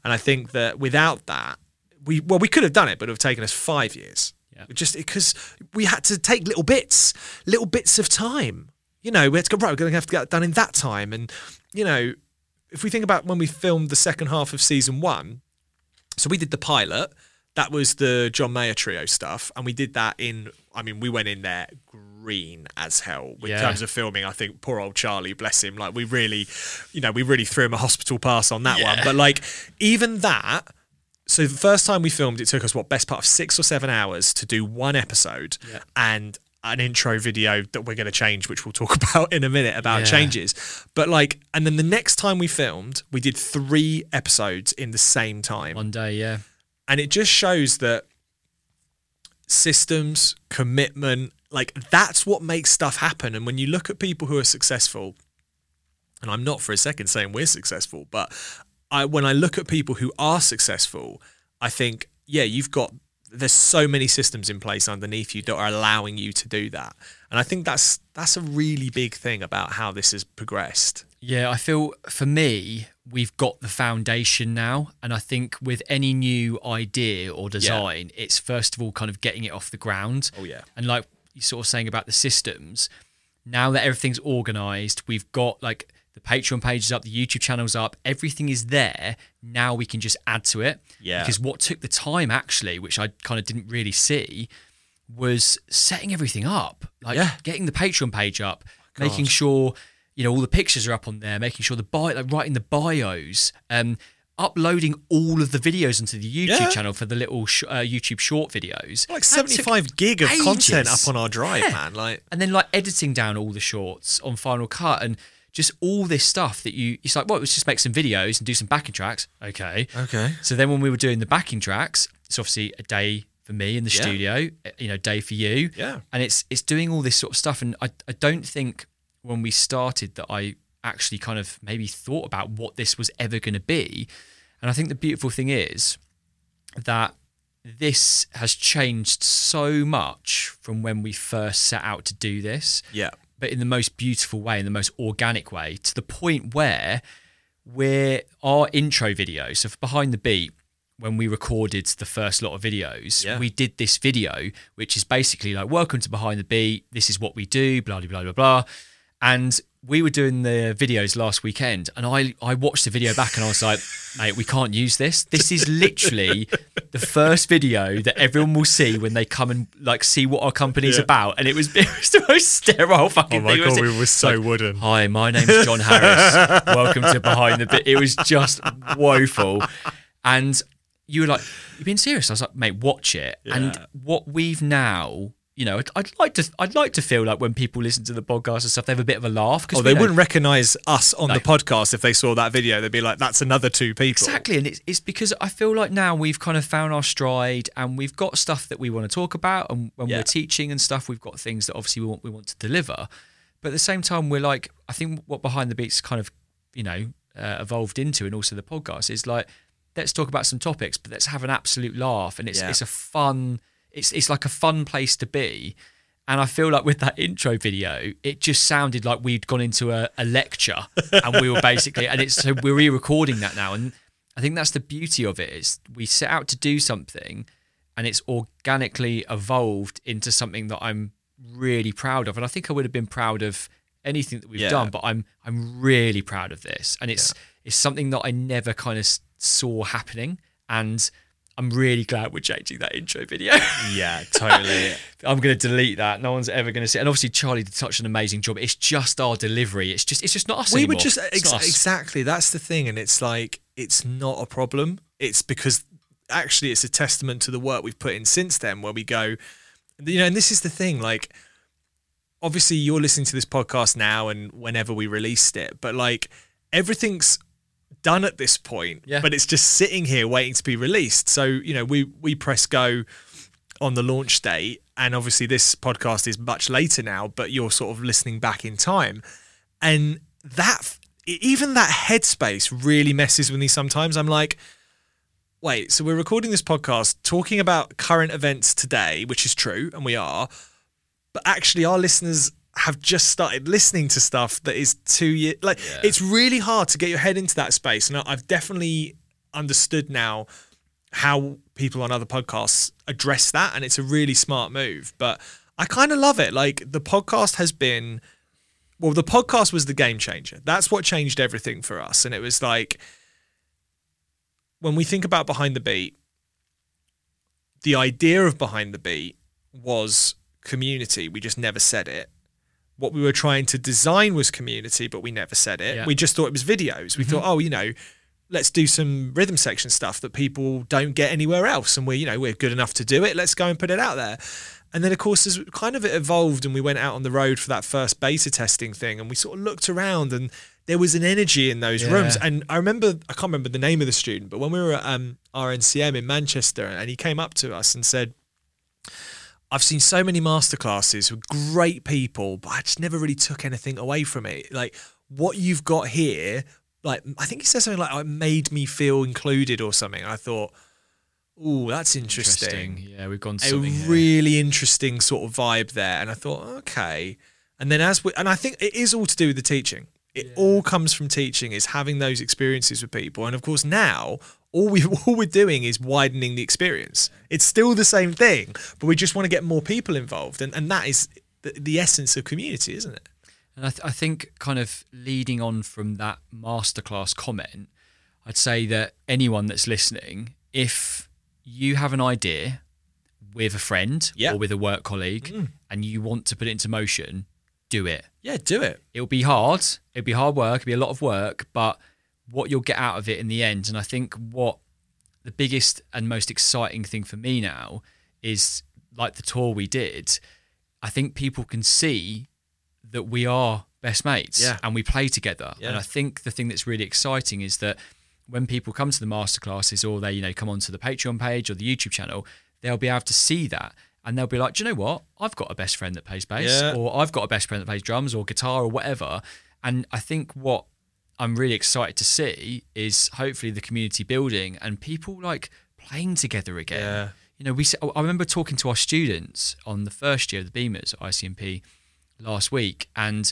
Speaker 2: And I think that without that, we, well, we could have done it, but it would have taken us five years.
Speaker 1: Yeah.
Speaker 2: Just because we had to take little bits, little bits of time. You know, we had to go, right, we're going to have to get it done in that time. And, you know, if we think about when we filmed the second half of season one, so we did the pilot. That was the John Mayer trio stuff, and we did that in. I mean, we went in there green as hell in
Speaker 1: Yeah.
Speaker 2: terms of filming. I think poor old Charlie, bless him, like we really, you know, we really threw him a hospital pass on that one. But like, even that. So the first time we filmed, it took us what best part of six or seven hours to do one episode,
Speaker 1: Yeah.
Speaker 2: and an intro video that we're going to change, which we'll talk about in a minute about
Speaker 1: Yeah.
Speaker 2: changes. But like, and then the next time we filmed, we did three episodes in the same time.
Speaker 1: One day, yeah.
Speaker 2: And it just shows that systems, commitment, like that's what makes stuff happen. And when you look at people who are successful, and I'm not for a second saying we're successful, but I, when I look at people who are successful, I think, yeah, you've got there's so many systems in place underneath you that are allowing you to do that. And I think that's that's a really big thing about how this has progressed.
Speaker 1: Yeah, I feel for me, we've got the foundation now. And I think with any new idea or design, it's first of all kind of getting it off the ground.
Speaker 2: Oh, yeah.
Speaker 1: And like you're sort of saying about the systems, now that everything's organized, we've got like the Patreon page is up, the YouTube channel's up, everything is there. Now we can just add to it.
Speaker 2: Yeah.
Speaker 1: Because what took the time actually, which I kind of didn't really see, was setting everything up. Like
Speaker 2: Yeah.
Speaker 1: getting the Patreon page up, making sure you know all the pictures are up on there, making sure the bio, like writing the bios, um, uploading all of the videos onto the YouTube
Speaker 2: Yeah.
Speaker 1: channel for the little sh- uh, YouTube short videos.
Speaker 2: Like
Speaker 1: That
Speaker 2: 75 gig of content up on our drive,
Speaker 1: Yeah.
Speaker 2: man. Like
Speaker 1: and then like editing down all the shorts on Final Cut and just all this stuff that you. It's like, well, let's just make some videos and do some backing tracks. Okay.
Speaker 2: Okay.
Speaker 1: So then when we were doing the backing tracks, it's obviously a day for me in the
Speaker 2: Yeah.
Speaker 1: studio, eh, you know, day for you.
Speaker 2: Yeah.
Speaker 1: And it's it's doing all this sort of stuff. And I, I don't think when we started that I actually kind of maybe thought about what this was ever going to be. And I think the beautiful thing is that this has changed so much from when we first set out to do this
Speaker 2: Yeah.
Speaker 1: But in the most beautiful way, in the most organic way, to the point where we're our intro video. So for behind the beat, when we recorded the first lot of videos,
Speaker 2: Yeah.
Speaker 1: we did this video, which is basically like, "Welcome to Behind the Beat. This is what we do." Blah blah blah blah blah. And we were doing the videos last weekend, and I I watched the video back, and I was like, "Mate, we can't use this. This is literally the first video that everyone will see when they come and like see what our company's
Speaker 2: Yeah.
Speaker 1: about." And it was it was the most sterile oh fucking
Speaker 2: Oh my
Speaker 1: thing. It was-
Speaker 2: god, we were so wooden.
Speaker 1: Hi, my name's Jon Harris. Welcome to Behind the Bit. It was just woeful. And you were like, You're being serious? I was like, mate, watch it. And what we've now, you know, I'd, I'd like to I'd like to feel like when people listen to the podcast and stuff, they have a bit of a laugh.
Speaker 2: Oh, they
Speaker 1: know-
Speaker 2: wouldn't recognize us on
Speaker 1: No.
Speaker 2: the podcast if they saw that video. They'd be like, "That's another two people."
Speaker 1: Exactly, and it's, it's because I feel like now we've kind of found our stride, and we've got stuff that we want to talk about, and when
Speaker 2: Yeah.
Speaker 1: we're teaching and stuff, we've got things that obviously we want we want to deliver. But at the same time, we're like, I think what behind the beats kind of, you know, uh, evolved into, and also the podcast is like, let's talk about some topics, but let's have an absolute laugh, and it's
Speaker 2: Yeah.
Speaker 1: it's a fun, it's it's like a fun place to be. And I feel like with that intro video, it just sounded like we'd gone into a, a lecture and we were basically, and it's so we're re-recording that now. And I think that's the beauty of it is we set out to do something and it's organically evolved into something that I'm really proud of. And I think I would have been proud of anything that we've
Speaker 2: Yeah.
Speaker 1: done, but I'm I'm really proud of this. And it's it's something that I never kind of saw happening. And I'm really glad we're changing that intro video.
Speaker 2: Yeah, totally.
Speaker 1: I'm going to delete that. No one's ever going to see. And obviously, Charlie did such an amazing job. It's just our delivery. It's just it's just not us
Speaker 2: we
Speaker 1: anymore.
Speaker 2: were just ex- exactly that's the thing and it's like it's not a problem it's because actually it's a testament to the work we've put in since then where we go you know and this is the thing like obviously you're listening to this podcast now and whenever we released it but like everything's done at this point
Speaker 1: Yeah.
Speaker 2: but it's just sitting here waiting to be released. So you know we we press go on the launch date and obviously this podcast is much later now but you're sort of listening back in time. And that even that headspace really messes with me sometimes. I'm like wait so we're recording this podcast talking about current events today which is true and we are but actually our listeners have just started listening to stuff that is two years like it's really hard to get your head into that space. And i've definitely understood now how people on other podcasts address that. And it's a really smart move but i kind of love it. Like the podcast has been well the podcast was the game changer. That's what changed everything for us. And it was like when we think about behind the beat the idea of behind the beat was community. We just never said it what we were trying to design was community but we never said it.
Speaker 1: Yeah.
Speaker 2: we just thought it was videos. We thought oh you know let's do some rhythm section stuff that people don't get anywhere else. And we're you know we're good enough to do it. Let's go and put it out there. And then of course as kind of it evolved and we went out on the road for that first beta testing thing and we sort of looked around and there was an energy in those
Speaker 1: Yeah.
Speaker 2: rooms. And i remember i can't remember the name of the student but when we were at um, rncm in manchester and he came up to us and said I've seen so many masterclasses with great people, but I just never really took anything away from it. Like what you've got here, like I think he said something like, "Oh, "It made me feel included" or something. I thought, "Oh, that's interesting."
Speaker 1: Yeah, we've gone
Speaker 2: A
Speaker 1: something. here.
Speaker 2: really interesting sort of vibe there, and I thought, okay. And then as we, and I think it is all to do with the teaching. It all comes from teaching. Is having those experiences with people, and of course now all we all we're doing is widening the experience. It's still the same thing, but we just want to get more people involved, and and that is the, the essence of community, isn't it?
Speaker 1: And I, th- I think, kind of leading on from that masterclass comment, I'd say that anyone that's listening, if you have an idea with a friend
Speaker 2: Yeah.
Speaker 1: or with a work colleague mm. and you want to put it into motion, do it.
Speaker 2: Yeah, do it.
Speaker 1: It'll be hard. It'll be hard work. It'll be a lot of work, but what you'll get out of it in the end. And I think what the biggest and most exciting thing for me now is like the tour we did. I think people can see that we are best mates
Speaker 2: Yeah.
Speaker 1: and we play together.
Speaker 2: Yeah.
Speaker 1: And I think the thing that's really exciting is that when people come to the masterclasses or they, you know, come onto the Patreon page or the YouTube channel, they'll be able to see that and they'll be like, Do you know what? I've got a best friend that plays bass,
Speaker 2: Yeah.
Speaker 1: or I've got a best friend that plays drums or guitar or whatever. And I think what I'm really excited to see is hopefully the community building and people like playing together again.
Speaker 2: Yeah.
Speaker 1: You know, we. I remember talking to our students on the first year of the Beamers at ICMP last week, and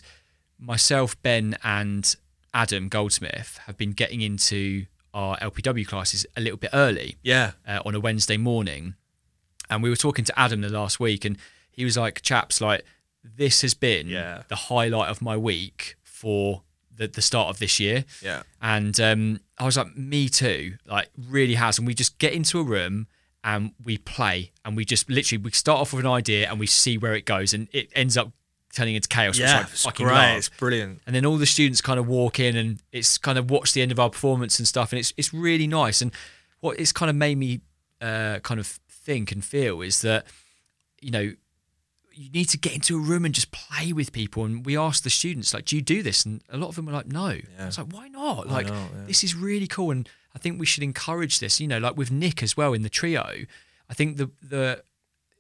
Speaker 1: myself, Ben, and Adam Goldsmith have been getting into our LPW classes a little bit early
Speaker 2: Yeah.
Speaker 1: uh, on a Wednesday morning, and we were talking to Adam the last week, and he was like, "Chaps, like this has been
Speaker 2: Yeah.
Speaker 1: the highlight of my week for the the start of this year."
Speaker 2: Yeah.
Speaker 1: And um, I was like, "Me too!" Like really has, and we just get into a room and we play, and we just literally we start off with an idea and we see where it goes, and it ends up turning into chaos.
Speaker 2: Yeah.
Speaker 1: which
Speaker 2: It's
Speaker 1: I fucking
Speaker 2: great.
Speaker 1: love.
Speaker 2: It's brilliant.
Speaker 1: And then all the students kind of walk in and it's kind of watch the end of our performance and stuff. And it's it's really nice. And what it's kind of made me uh, kind of think and feel is that, you know, you need to get into a room and just play with people. And we asked the students, like, do you do this? And a lot of them were like, no. I was like, why not? like,
Speaker 2: not? Yeah.
Speaker 1: this is really cool. And I think we should encourage this, you know, like with Nick as well in the trio. I think the, the,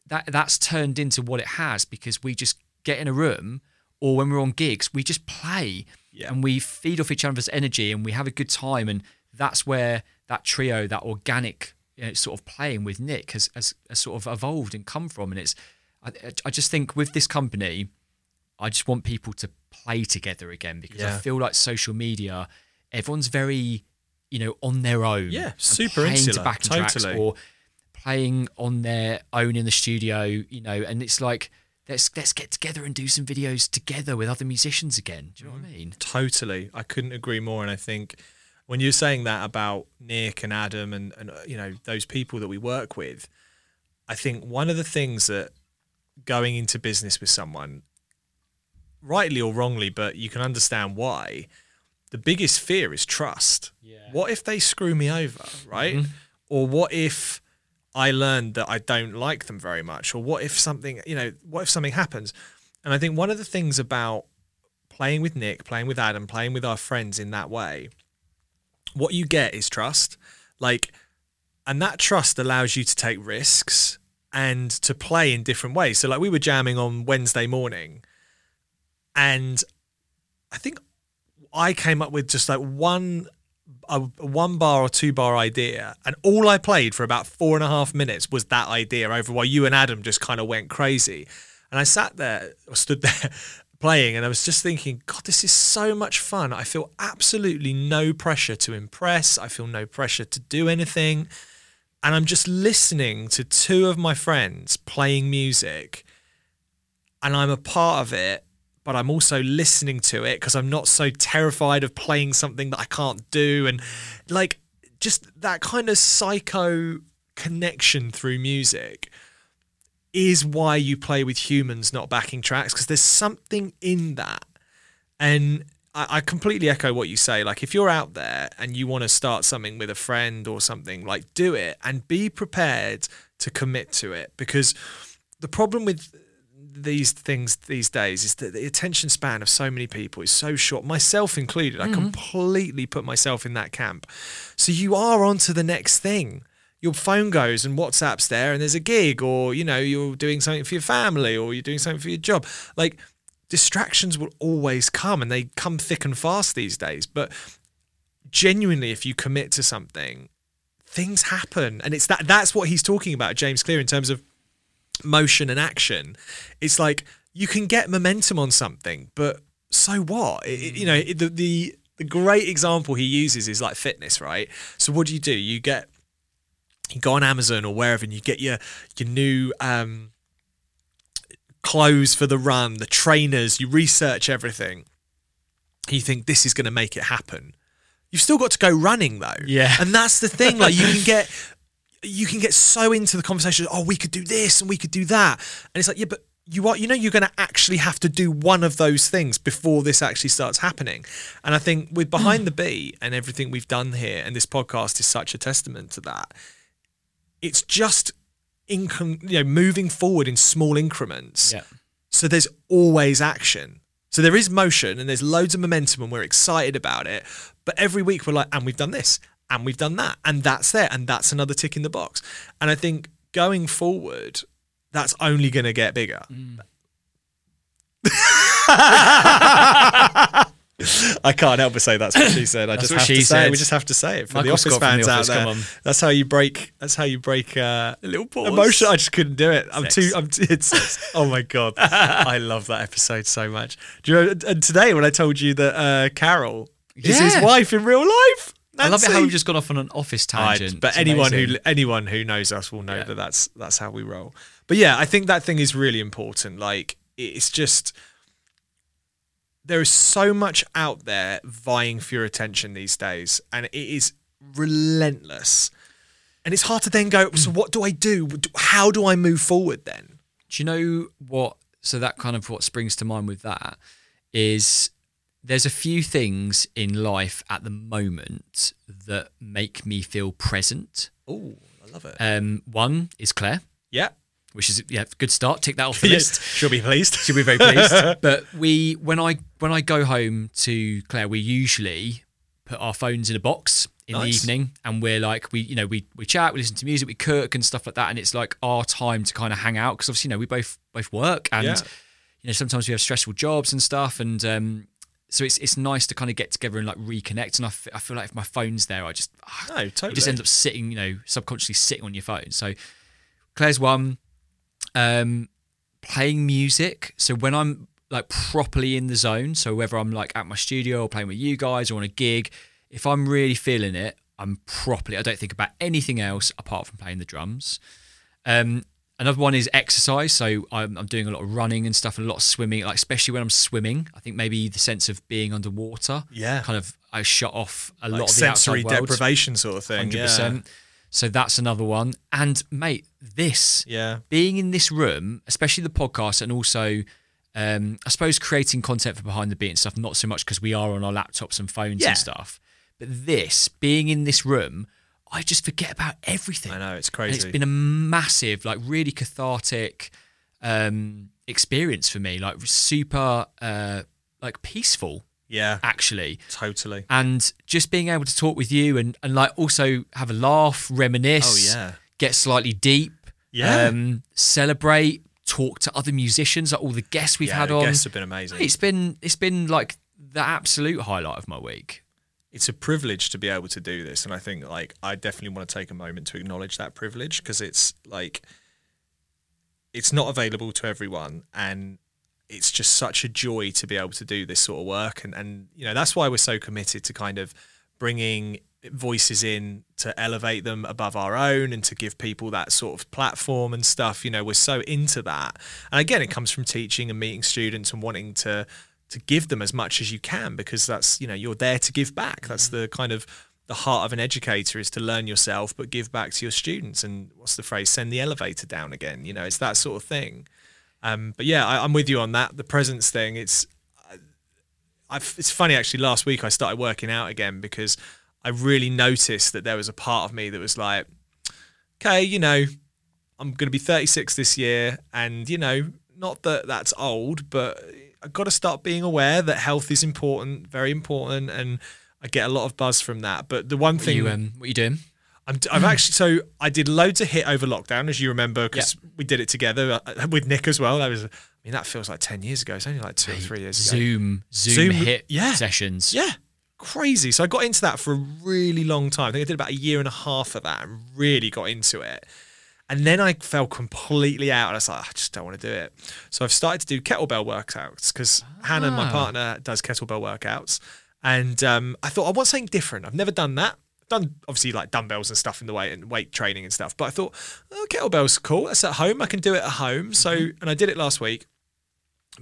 Speaker 1: that that's turned into what it has because we just get in a room or when we're on gigs, we just play
Speaker 2: Yeah.
Speaker 1: and we feed off each other's energy and we have a good time. And that's where that trio, that organic you know, sort of playing with Nick has, has, has sort of evolved and come from. And it's, I, I just think with this company, I just want people to play together again because I feel like social media, everyone's very, you know, on their own.
Speaker 2: Yeah, super
Speaker 1: playing
Speaker 2: insular,
Speaker 1: to tracks
Speaker 2: totally.
Speaker 1: or playing on their own in the studio, you know, and it's like let's let's get together and do some videos together with other musicians again. Do you know what I mean?
Speaker 2: Totally. I couldn't agree more. And I think when you're saying that about Nick and Adam and, and uh, you know, those people that we work with, I think one of the things that going into business with someone, rightly or wrongly, but you can understand why, the biggest fear is trust.
Speaker 1: Yeah.
Speaker 2: What if they screw me over, right? Mm-hmm. Or what if I learned that I don't like them very much? Or what if something, you know, what if something happens? And I think one of the things about playing with Nick, playing with Adam, playing with our friends in that way, what you get is trust. Like, and that trust allows you to take risks and to play in different ways. So, like, we were jamming on Wednesday morning, and I think I came up with just like one. A one bar or two bar idea, and all I played for about four and a half minutes was that idea over while you and Adam just kind of went crazy. And I sat there, or stood there playing, and I was just thinking, God, this is so much fun. I feel absolutely no pressure to impress. I feel no pressure to do anything. And I'm just listening to two of my friends playing music, and I'm a part of it, but I'm also listening to it because I'm not so terrified of playing something that I can't do. And like, just that kind of psycho connection through music is why you play with humans, not backing tracks, because there's something in that. And I, I completely echo what you say. Like, if you're out there and you want to start something with a friend or something, like, do it and be prepared to commit to it. Because the problem with these things these days is that the attention span of so many people is so short, myself included. I mm-hmm. completely put myself in that camp. So you are on to the next thing. Your phone goes and WhatsApp's there, and there's a gig, or you know, you're doing something for your family, or you're doing something for your job. Like distractions will always come, and they come thick and fast these days. But genuinely, if you commit to something, things happen, and it's that that's what he's talking about, James Clear, in terms of motion and action. It's like you can get momentum on something, but so what? It- you know, it- the, the the great example he uses is like fitness, right? So what do you do? You get you go on Amazon or wherever, and you get your your new um, clothes for the run, the trainers. You research everything. You think this is going to make it happen. You've still got to go running though.
Speaker 1: Yeah.
Speaker 2: and that's the thing. Like you can get you can get so into the conversation. Oh, we could do this and we could do that, and it's like, yeah, but you are, you know, you're going to actually have to do one of those things before this actually starts happening. And I think with behind the beat and everything we've done here, and this podcast is such a testament to that. It's just income, you know, moving forward in small increments.
Speaker 1: Yeah.
Speaker 2: So there's always action. So there is motion and there's loads of momentum and we're excited about it. But every week we're like, and we've done this and we've done that and that's there and that's another tick in the box. And I think going forward, that's only going to get bigger. Mm. I can't help but say that's what she said. I
Speaker 1: That's
Speaker 2: just have
Speaker 1: she
Speaker 2: to say it.
Speaker 1: said.
Speaker 2: We just have to say it for
Speaker 1: Michael
Speaker 2: the office
Speaker 1: Scott from The
Speaker 2: fans
Speaker 1: Office,
Speaker 2: out there. That's how you break. That's how you break uh,
Speaker 1: A little pause.
Speaker 2: emotion. I just couldn't do it. I'm
Speaker 1: Sex.
Speaker 2: too. I'm. T- it's. oh my god. I love that episode so much. Do you know? And today when I told you that uh, Carol is his wife in real life.
Speaker 1: I love it how
Speaker 2: Nancy.
Speaker 1: we've just gone off on an office
Speaker 2: I-
Speaker 1: tangent.
Speaker 2: but
Speaker 1: It's
Speaker 2: anyone who anyone who knows us will know
Speaker 1: Yeah.
Speaker 2: that that's that's how we roll. But yeah, I think that thing is really important. Like it's just there is so much out there vying for your attention these days, and it is relentless. And it's hard to then go. So what do I do? How do I move forward then?
Speaker 1: Do you know what? So that kind of what springs to mind with that is there's a few things in life at the moment that make me feel present.
Speaker 2: Oh, I love it.
Speaker 1: Um, one is Claire,
Speaker 2: yeah,
Speaker 1: which is yeah, good start. Tick that off the list.
Speaker 2: she'll be pleased.
Speaker 1: She'll be very pleased. but we, when I when I go home to Claire, we usually put our phones in a box in the evening, and we're like, we you know we we chat, we listen to music, we cook and stuff like that, and it's like our time to kind of hang out because obviously you know we both both work and
Speaker 2: Yeah.
Speaker 1: you know sometimes we have stressful jobs and stuff, and um, so it's it's nice to kind of get together and like reconnect. And I, f- I feel like if my phone's there, I just ah,
Speaker 2: No, totally.
Speaker 1: just end up sitting, you know, subconsciously sitting on your phone. So Claire's one. Um, playing music. So when I'm like properly in the zone, so whether I'm like at my studio or playing with you guys or on a gig, if I'm really feeling it, I'm properly. I don't think about anything else apart from playing the drums. Um, another one is exercise. So I'm, I'm doing a lot of running and stuff, and a lot of swimming. Like especially when I'm swimming, I think maybe the sense of being underwater,
Speaker 2: Yeah.
Speaker 1: kind of I shut off a
Speaker 2: Like
Speaker 1: lot of the
Speaker 2: sensory deprivation sort of thing.
Speaker 1: Hundred
Speaker 2: Yeah.
Speaker 1: So that's another one. And mate, this
Speaker 2: Yeah.
Speaker 1: being in this room, especially the podcast, and also, um, I suppose creating content for behind the beat and stuff. Not so much because we are on our laptops and phones
Speaker 2: Yeah.
Speaker 1: and stuff, but this being in this room, I just forget about everything.
Speaker 2: I know it's
Speaker 1: And
Speaker 2: crazy.
Speaker 1: it's been a massive, like, really cathartic um, experience for me. Like, super, uh, like, peaceful
Speaker 2: yeah.
Speaker 1: actually
Speaker 2: Totally.
Speaker 1: and just being able to talk with you and, and like also have a laugh, reminisce,
Speaker 2: Oh, yeah.
Speaker 1: get slightly deep,
Speaker 2: Yeah.
Speaker 1: um, celebrate, talk to other musicians, like all the guests we've
Speaker 2: yeah,
Speaker 1: had
Speaker 2: the
Speaker 1: on.
Speaker 2: guests have been amazing.
Speaker 1: It's been it's been like the absolute highlight of my week.
Speaker 2: it's a privilege to be able to do this and i think like i definitely want to take a moment to acknowledge that privilege because it's like it's not available to everyone and it's just such a joy to be able to do this sort of work. And and you know that's why we're so committed to kind of bringing voices in to elevate them above our own and to give people that sort of platform and stuff. You know we're so into that. And again it comes from teaching and meeting students and wanting to to give them as much as you can because that's you know you're there to give back. That's mm. the kind of the heart of an educator is to learn yourself but give back to your students. And what's the phrase? Send the elevator down again. You know it's that sort of thing um, but yeah I, i'm with you on that the presence thing it's I've, it's funny actually. Last week I started working out again because I really noticed that there was a part of me that was like, okay, you know, I'm going to be 36 this year, and you know, not that that's old, but I've got to start being aware that health is important, very important, and I get a lot of buzz from that. But the one
Speaker 1: What
Speaker 2: thing
Speaker 1: you um what you doing?
Speaker 2: I'm, I've actually so I did loads of HIIT over lockdown, as you remember, because we did it together uh, with Nick as well. That was, I mean, that feels like ten years ago. It's only like two or three years ago.
Speaker 1: Zoom Zoom,
Speaker 2: Zoom,
Speaker 1: HIIT
Speaker 2: yeah.
Speaker 1: sessions.
Speaker 2: Yeah, crazy. So I got into that for a really long time. I think I did about a year and a half of that and really got into it. And then I fell completely out and I was like, I just don't want to do it. So I've started to do kettlebell workouts because Hannah, my
Speaker 1: Ah.
Speaker 2: partner, does kettlebell workouts. And um, I thought I want something different. I've never done that. Done obviously like dumbbells and stuff in the weight and weight training and stuff. But I thought, oh, kettlebell's cool. That's at home. I can do it at home. So, and I did it last week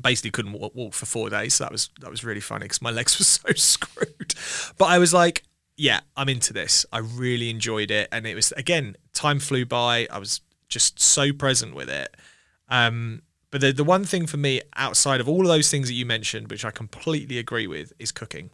Speaker 2: basically couldn't walk, walk for four days. So that was that was really funny because my legs were so screwed. But I was like, yeah, I'm into this. I really enjoyed it, and it was again, time flew by. I was just so present with it. Um, but the the one thing for me outside of all of those things that you mentioned, which I completely agree with, is cooking.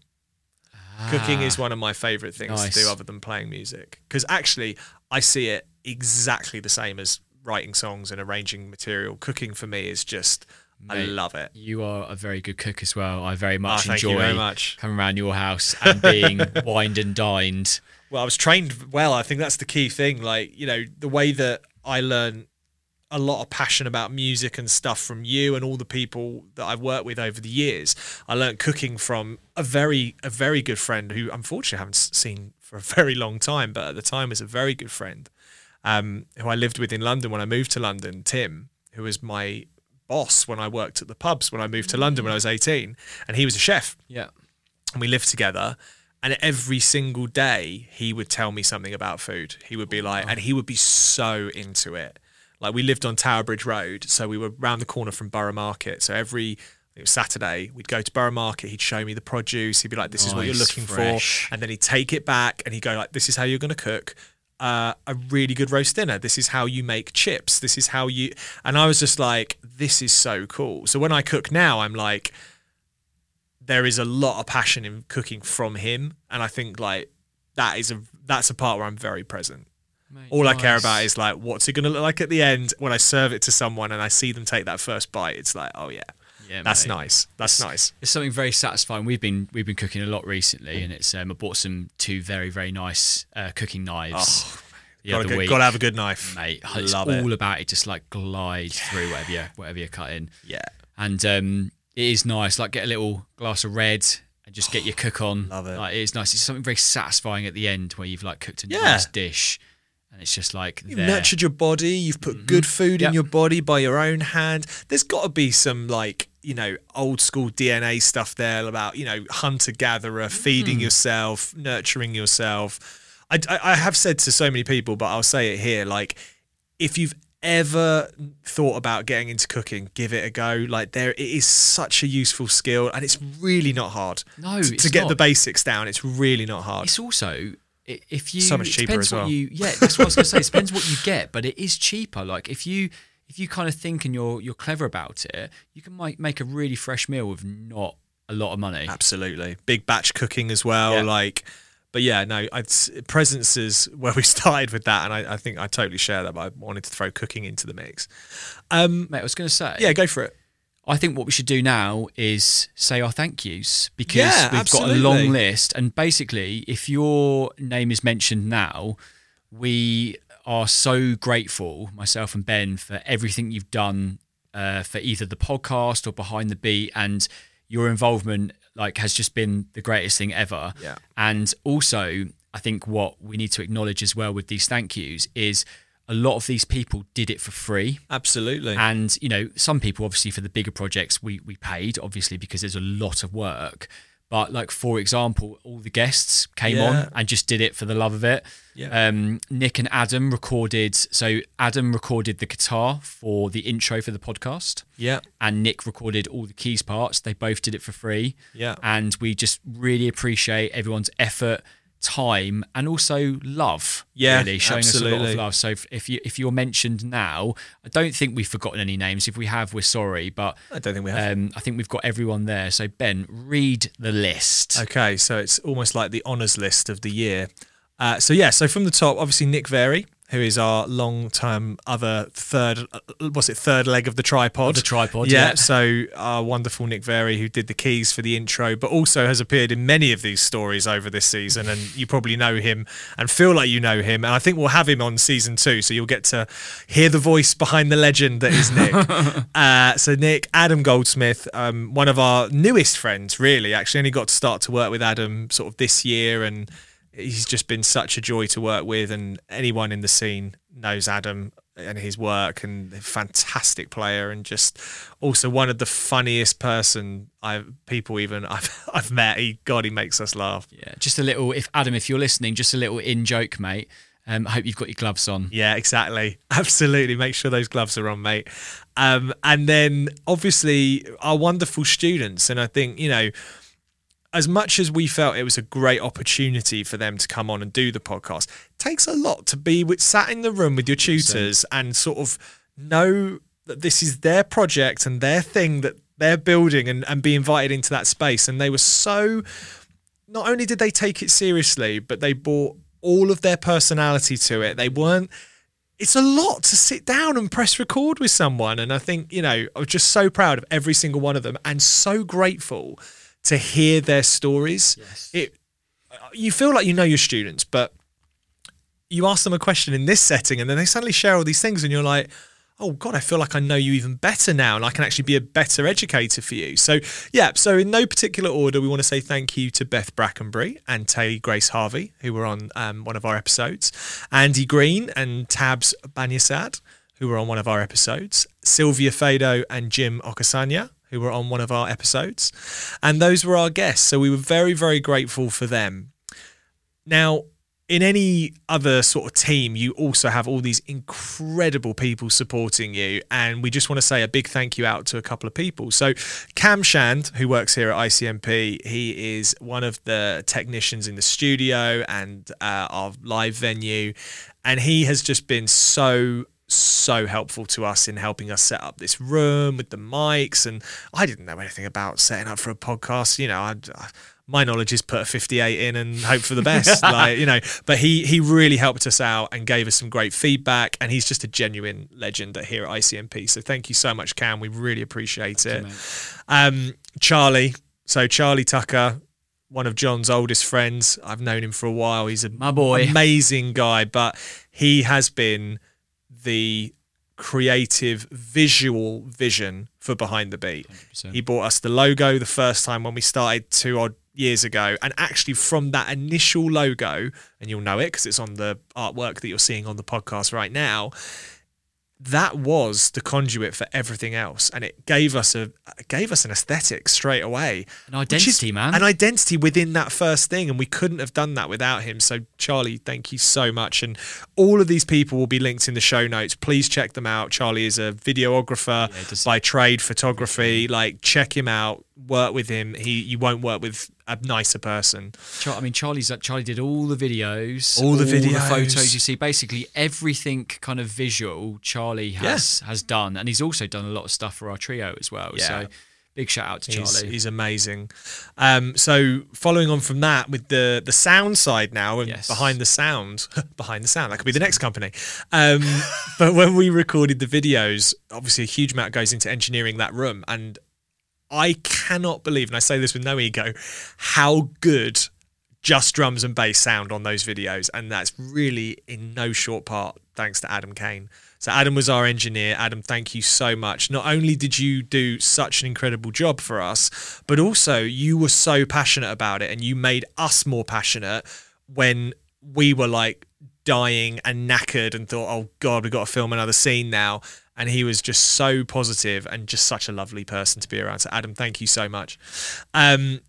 Speaker 2: Cooking ah. is one of my favorite things to do other than playing music. Because actually, I see it exactly the same as writing songs and arranging material. Cooking for me is just, I love it.
Speaker 1: You are a very good cook as well. I very much
Speaker 2: Oh,
Speaker 1: enjoy
Speaker 2: very much.
Speaker 1: coming around your house and being wined and dined.
Speaker 2: Well, I was trained well. I think that's the key thing. Like, you know, the way that I learn a lot of passion about music and stuff from you and all the people that I've worked with over the years. I learned cooking from a very, a very good friend who unfortunately I haven't seen for a very long time, but at the time was a very good friend um, who I lived with in London when I moved to London, Tim, who was my boss when I worked at the pubs when I moved to London when I was 18. And he was a chef
Speaker 1: Yeah.
Speaker 2: and we lived together. And every single day, he would tell me something about food. He would be like, and he would be so into it. Like we lived on Tower Bridge Road, so we were round the corner from Borough Market. So every it was Saturday, we'd go to Borough Market. He'd show me the produce. He'd be like, "This is what you're looking
Speaker 1: fresh.
Speaker 2: for," and then he'd take it back and he'd go like, "This is how you're going to cook." Uh, a really good roast dinner. This is how you make chips. This is how you. And I was just like, this is so cool. So when I cook now, I'm like, there is a lot of passion in cooking from him, and I think like that is a that's a part where I'm very present.
Speaker 1: Mate,
Speaker 2: All I care about is like what's it going to look like at the end when I serve it to someone and I see them take that first bite. It's like, oh yeah,
Speaker 1: Yeah,
Speaker 2: that's
Speaker 1: mate.
Speaker 2: nice. That's nice.
Speaker 1: It's something very satisfying. We've been we've been cooking a lot recently, and it's um, I bought some two very very nice uh, cooking knives the
Speaker 2: Gotta,
Speaker 1: other
Speaker 2: go,
Speaker 1: week.
Speaker 2: gotta have a good knife,
Speaker 1: mate, it's
Speaker 2: Love
Speaker 1: all
Speaker 2: it.
Speaker 1: about it. Just like glide through whatever you whatever you're cutting,
Speaker 2: Yeah,
Speaker 1: and um, it is nice. Like get a little glass of red and just get your cook on.
Speaker 2: Love it.
Speaker 1: Like, it is nice. It's something very satisfying at the end where you've like cooked a
Speaker 2: Yeah.
Speaker 1: nice dish, and it's just like
Speaker 2: You've
Speaker 1: there.
Speaker 2: nurtured your body. You've put mm-hmm. good food
Speaker 1: Yep.
Speaker 2: in your body by your own hand. There's got to be some like you know old school DNA stuff there about you know hunter gatherer, mm. feeding yourself, nurturing yourself. I, I, I have said to so many people, but I'll say it here: like if you've ever thought about getting into cooking, give it a go. Like there, it is such a useful skill, and it's really not hard.
Speaker 1: No,
Speaker 2: to, to get
Speaker 1: not.
Speaker 2: the basics down, it's really not hard.
Speaker 1: It's also if you
Speaker 2: So much cheaper as well.
Speaker 1: You, yeah, that's what I was going to say. It depends what you get, but it is cheaper. Like if you if you kind of think and you're you're clever about it, you can make make a really fresh meal with not a lot of money.
Speaker 2: Absolutely. Big batch cooking as well.
Speaker 1: Yeah.
Speaker 2: Like, but yeah, no, I'd, presence is where we started with that. And I, I think I totally share that, but I wanted to throw cooking into the mix. Um,
Speaker 1: Mate, I was going to say,
Speaker 2: yeah, go for it.
Speaker 1: I think what we should do now is say our thank yous because
Speaker 2: Yeah,
Speaker 1: we've got a long list. And basically, if your name is mentioned now, we are so grateful, myself and Ben, for everything you've done uh, for either the podcast or behind the beat, and your involvement like has just been the greatest thing ever.
Speaker 2: Yeah.
Speaker 1: And also, I think what we need to acknowledge as well with these thank yous is a lot of these people did it for free.
Speaker 2: Absolutely.
Speaker 1: And you know, some people obviously for the bigger projects we we paid obviously because there's a lot of work. But like for example, all the guests came
Speaker 2: Yeah.
Speaker 1: on and just did it for the love of it.
Speaker 2: Yeah.
Speaker 1: Um, Nick and Adam recorded. So Adam recorded the guitar for the intro for the podcast,
Speaker 2: yeah.
Speaker 1: and Nick recorded all the keys parts. They both did it for free.
Speaker 2: Yeah.
Speaker 1: And we just really appreciate everyone's effort, time, and also love.
Speaker 2: Yeah,
Speaker 1: really showing us a lot of love. So if, if you if you're mentioned now, I don't think we've forgotten any names. If we have, we're sorry, but
Speaker 2: I don't think we have.
Speaker 1: um, I think we've got everyone there. So Ben, read the list.
Speaker 2: Okay, so it's almost like the honours list of the year. Uh, so yeah, so from the top, obviously Nick Very, who is our long-time other third, uh, what's it, third leg of the tripod?
Speaker 1: Of the tripod,
Speaker 2: yeah.
Speaker 1: yeah.
Speaker 2: So our wonderful Nick Very, who did the keys for the intro, but also has appeared in many of these stories over this season, and you probably know him and feel like you know him. And I think we'll have him on season two, so you'll get to hear the voice behind the legend that is Nick. uh, so Nick, Adam Goldsmith, um, one of our newest friends, really. Actually, only got to start to work with Adam sort of this year, and he's just been such a joy to work with. And anyone in the scene knows Adam and his work, and a fantastic player, and just also one of the funniest person I people even I've I've met. He God, he makes us laugh.
Speaker 1: Yeah, just a little. If Adam, if you're listening, just a little in joke, mate. Um, I hope you've got your gloves on.
Speaker 2: Yeah, exactly. Absolutely. Make sure those gloves are on, mate. Um, and then obviously our wonderful students. And I think, you know, as much as we felt it was a great opportunity for them to come on and do the podcast, it takes a lot to be with sat in the room with your tutors and sort of know that this is their project and their thing that they're building and, and be invited into that space. And they were so not only did they take it seriously, but they brought all of their personality to it. They weren't it's a lot to sit down and press record with someone. And I think, you know, I was just so proud of every single one of them and so grateful to hear their stories.
Speaker 1: Yes.
Speaker 2: It you feel like you know your students, but you ask them a question in this setting and then they suddenly share all these things and you're like, oh god i feel like i know you even better now and i can actually be a better educator for you so yeah so in no particular order we want to say thank you to beth brackenbury and tay grace harvey who were on um, one of our episodes andy green and tabs banyasad who were on one of our episodes sylvia fado and jim okasanya who were on one of our episodes and those were our guests so we were very very grateful for them now in any other sort of team, you also have all these incredible people supporting you. And we just want to say a big thank you out to a couple of people. So, Cam Shand, who works here at ICMP, he is one of the technicians in the studio and uh, our live venue. And he has just been so so helpful to us in helping us set up this room with the mics and I didn't know anything about setting up for a podcast you know I, my knowledge is put a 58 in and hope for the best like you know but he he really helped us out and gave us some great feedback and he's just a genuine legend here at ICMP so thank you so much Cam we really appreciate
Speaker 1: Thank
Speaker 2: it
Speaker 1: you,
Speaker 2: um Charlie so Charlie Tucker one of Jon's oldest friends I've known him for a while he's a
Speaker 1: My boy.
Speaker 2: amazing guy but he has been the creative visual vision for behind the beat
Speaker 1: 100%.
Speaker 2: he bought us the logo the first time when we started two odd years ago. And actually, from that initial logo, and you'll know it because it's on the artwork that you're seeing on the podcast right now, that was the conduit for everything else, and it gave us a gave us an aesthetic straight away,
Speaker 1: An
Speaker 2: which is-
Speaker 1: identity, man.
Speaker 2: an identity within that first thing, and we couldn't have done that without him. So, Charlie, thank you so much, and all of these people will be linked in the show notes. Please check them out. Charlie is a videographer
Speaker 1: Yeah,
Speaker 2: by trade, photography. Like, check him out. Work with him. He you won't work with a nicer person.
Speaker 1: I mean, Charlie's Charlie did all the videos,
Speaker 2: All the videos.
Speaker 1: photos. You see, basically everything kind of visual. Charlie has has done, and he's also done a lot of stuff for our trio as well.
Speaker 2: Yeah.
Speaker 1: So, big shout out to
Speaker 2: He's,
Speaker 1: Charlie.
Speaker 2: he's amazing. Um, so following on from that, with the the sound side now and
Speaker 1: Yes.
Speaker 2: behind the sound, behind the sound, that could be the next company. Um, but when we recorded the videos, obviously a huge amount goes into engineering that room, and I cannot believe, and I say this with no ego, how good just drums and bass sound on those videos, and that's really in no short part thanks to Adam Kane. So Adam was our engineer. Adam, thank you so much. Not only did you do such an incredible job for us, but also you were so passionate about it, and you made us more passionate when we were like dying and knackered and thought, oh God, we've got to film another scene now. And he was just so positive and just such a lovely person to be around. So Adam, thank you so much. Um,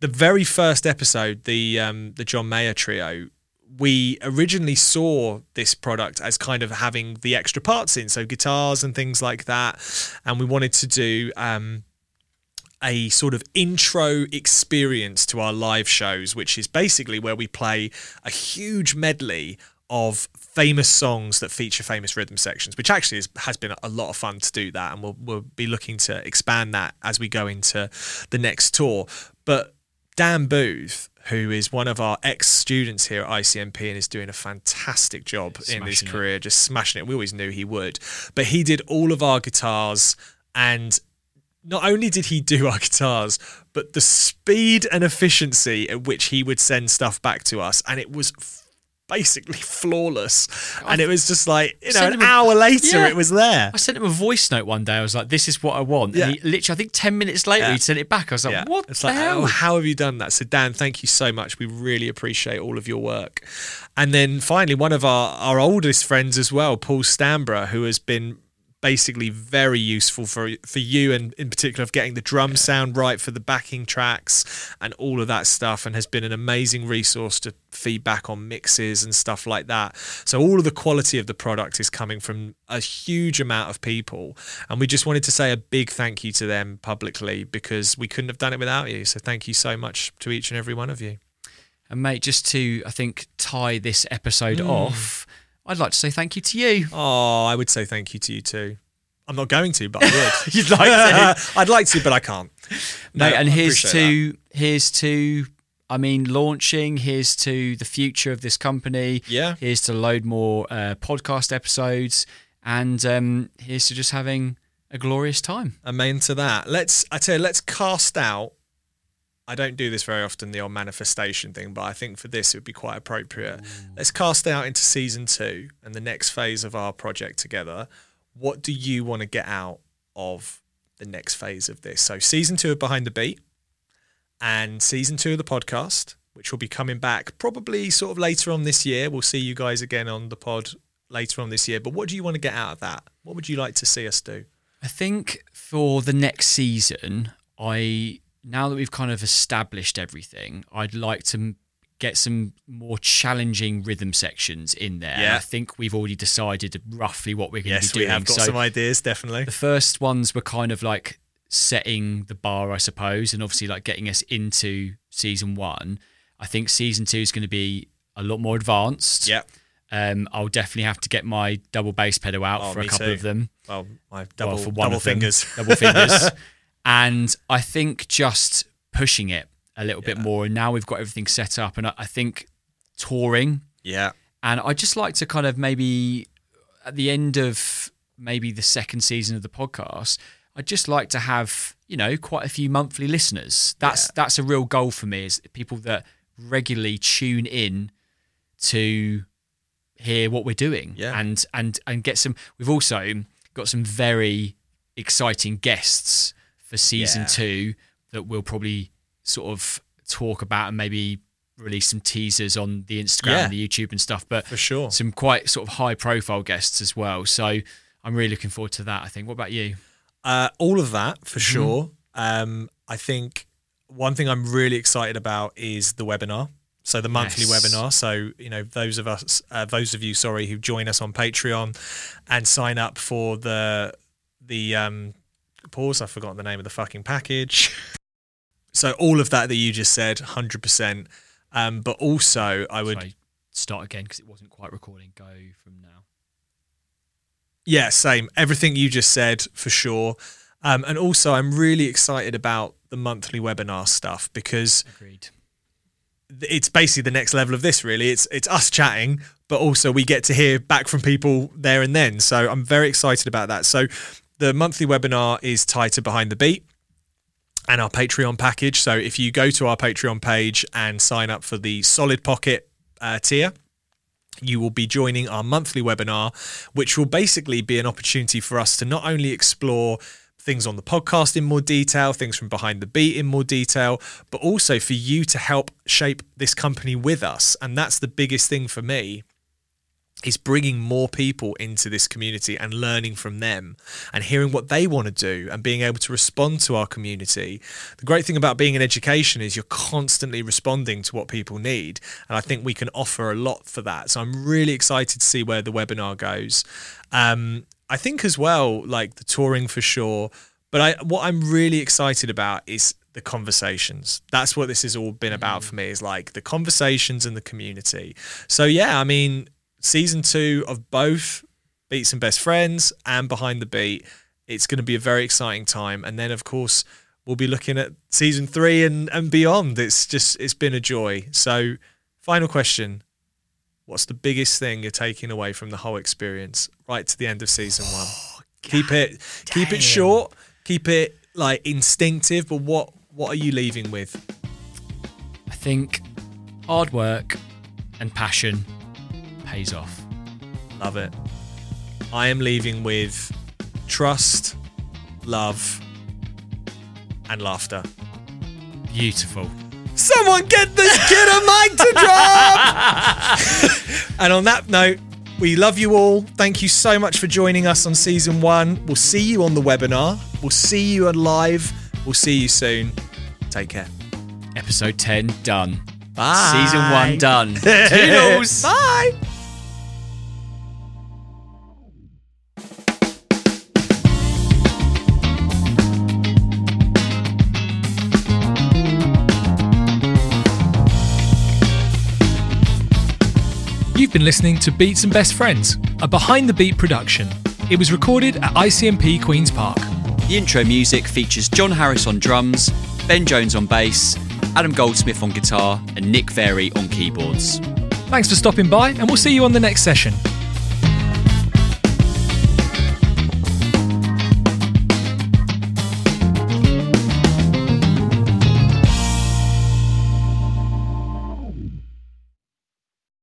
Speaker 2: the very first episode, the um, the John Mayer trio, we originally saw this product as kind of having the extra parts in, so guitars and things like that, and we wanted to do um, a sort of intro experience to our live shows, which is basically where we play a huge medley of famous songs that feature famous rhythm sections, which actually is, has been a lot of fun to do that. And we'll, we'll be looking to expand that as we go into the next tour. But Dan Booth, who is one of our ex students here at ICMP and is doing a fantastic job in his
Speaker 1: smashing it.
Speaker 2: career, just smashing it. We always knew he would. But he did all of our guitars and not only did he do our guitars, but the speed and efficiency at which he would send stuff back to us, and it was basically flawless. And it was just like, you know, an
Speaker 1: a-
Speaker 2: hour later,
Speaker 1: Yeah.
Speaker 2: it was there.
Speaker 1: I sent him a voice note one day. I was like, "This is what I want."
Speaker 2: Yeah.
Speaker 1: And he, literally, I think ten minutes later,
Speaker 2: Yeah.
Speaker 1: he sent it back. I was like, "What
Speaker 2: It's
Speaker 1: the
Speaker 2: like,
Speaker 1: hell?"
Speaker 2: oh, how have you done that? So, Dan, thank you so much. We really appreciate all of your work. And then finally, one of our, our oldest friends as well, Paul Stambra, who has been basically very useful for for you and in particular of getting the drum sound right for the backing tracks and all of that stuff and has been an amazing resource to feedback on mixes and stuff like that. So all of the quality of the product is coming from a huge amount of people and we just wanted to say a big thank you to them publicly because we couldn't have done it without you. So thank you so much to each and every one of you.
Speaker 1: And mate, just to I think tie this episode
Speaker 2: Hmm.
Speaker 1: off, I'd like to say thank you to you.
Speaker 2: oh i would say thank you to you too i'm not going to but i would
Speaker 1: You'd like to,
Speaker 2: i'd like to but i can't No,
Speaker 1: mate. And
Speaker 2: I
Speaker 1: here's to here's to I mean, launching. Here's to the future of this company.
Speaker 2: Yeah.
Speaker 1: Here's to load more uh, podcast episodes, and um, here's to just having a glorious time.
Speaker 2: Amen to that. Let's I tell you, let's cast out. I don't do this very often, the old manifestation thing, but I think for this it would be quite appropriate. Let's cast out into season two and the next phase of our project together. What do you want to get out of the next phase of this? So season two of Behind the Beat and season two of the podcast, which will be coming back probably sort of later on this year. We'll see you guys again on the pod later on this year. But what do you want to get out of that? What would you like to see us do?
Speaker 1: I think for the next season, I now that we've kind of established everything, I'd like to get some more challenging rhythm sections in there.
Speaker 2: Yeah.
Speaker 1: I think we've already decided roughly what we're going
Speaker 2: Yes,
Speaker 1: to be doing.
Speaker 2: Yes, we have got
Speaker 1: So
Speaker 2: some ideas, definitely.
Speaker 1: the first ones were kind of like setting the bar, I suppose, and obviously like getting us into season one. I think season two is going to be a lot more advanced.
Speaker 2: Yeah.
Speaker 1: Um, I'll definitely have to get my double bass pedal out
Speaker 2: Oh,
Speaker 1: for a couple
Speaker 2: too.
Speaker 1: of them.
Speaker 2: Well, my double,
Speaker 1: well, for one
Speaker 2: double
Speaker 1: of them,
Speaker 2: fingers.
Speaker 1: double fingers. and I think just pushing it a little bit more. And now we've got everything set up, and I, I think touring.
Speaker 2: yeah.
Speaker 1: And I just like to kind of maybe at the end of maybe the second season of the podcast, I'd just like to have you know quite a few monthly listeners. That's
Speaker 2: Yeah.
Speaker 1: that's a real goal for me is people that regularly tune in to hear what we're doing
Speaker 2: Yeah.
Speaker 1: and and and get some we've also got some very exciting guests for season
Speaker 2: Yeah.
Speaker 1: 2 that we'll probably sort of talk about and maybe release some teasers on the Instagram
Speaker 2: Yeah.
Speaker 1: and the YouTube and stuff but
Speaker 2: For sure.
Speaker 1: some quite sort of high profile guests as well so I'm really looking forward to that I think what about you
Speaker 2: Uh, all of that for
Speaker 1: Mm-hmm.
Speaker 2: sure. Um, I think one thing I'm really excited about is the webinar. So the monthly
Speaker 1: Yes.
Speaker 2: webinar. So you know those of us, uh, those of you, sorry, who join us on Patreon and sign up for the the um, pause. I forgot the name of the fucking package. so all of that that you just said, hundred percent. Um, but also, I would
Speaker 1: Sorry, start again because it wasn't quite recording go from now
Speaker 2: Yeah, same. Everything you just said for sure. Um, and also, I'm really excited about the monthly webinar stuff because
Speaker 1: agreed
Speaker 2: it's basically the next level of this. Really, it's it's us chatting, but also we get to hear back from people there and then. So I'm very excited about that. So the monthly webinar is tied to Behind the Beat and our Patreon package. So if you go to our Patreon page and sign up for the Solid Pocket uh, tier, you will be joining our monthly webinar, which will basically be an opportunity for us to not only explore things on the podcast in more detail, things from behind the beat in more detail, but also for you to help shape this company with us. And that's the biggest thing for me is bringing more people into this community and learning from them and hearing what they want to do and being able to respond to our community. The great thing about being in education is you're constantly responding to what people need. And I think we can offer a lot for that. So I'm really excited to see where the webinar goes. Um, I think as well, like the touring for sure. But I, what I'm really excited about is the conversations. That's what this has all been about for me is like the conversations and the community. So yeah, I mean, season two of both Beats and Best Friends and Behind the Beat. It's going to be a very exciting time. And then, of course, we'll be looking at season three and, and beyond. It's just, it's been a joy. So, final question What's the biggest thing you're taking away from the whole experience right to the end of season one? Oh, keep it, keep it short, keep it like instinctive. But what, what are you leaving with?
Speaker 1: I think hard work and passion pays off.
Speaker 2: Love it. I am leaving with trust, love, and laughter.
Speaker 1: Beautiful.
Speaker 2: Someone get this kid a mic to drop! and on that note, we love you all. Thank you so much for joining us on season one. We'll see you on the webinar. We'll see you live. We'll see you soon. Take care.
Speaker 1: Episode 10 done.
Speaker 2: Bye.
Speaker 1: Season 1 done. Toodles.
Speaker 2: Bye.
Speaker 3: Been listening to Beats and Best Friends, a behind the beat production. It was recorded at ICMP Queen's Park.
Speaker 1: The intro music features Jon Harris on drums, Ben Jones on bass, Adam Goldsmith on guitar, and Nick Very on keyboards.
Speaker 2: Thanks for stopping by, and we'll see you on the next session.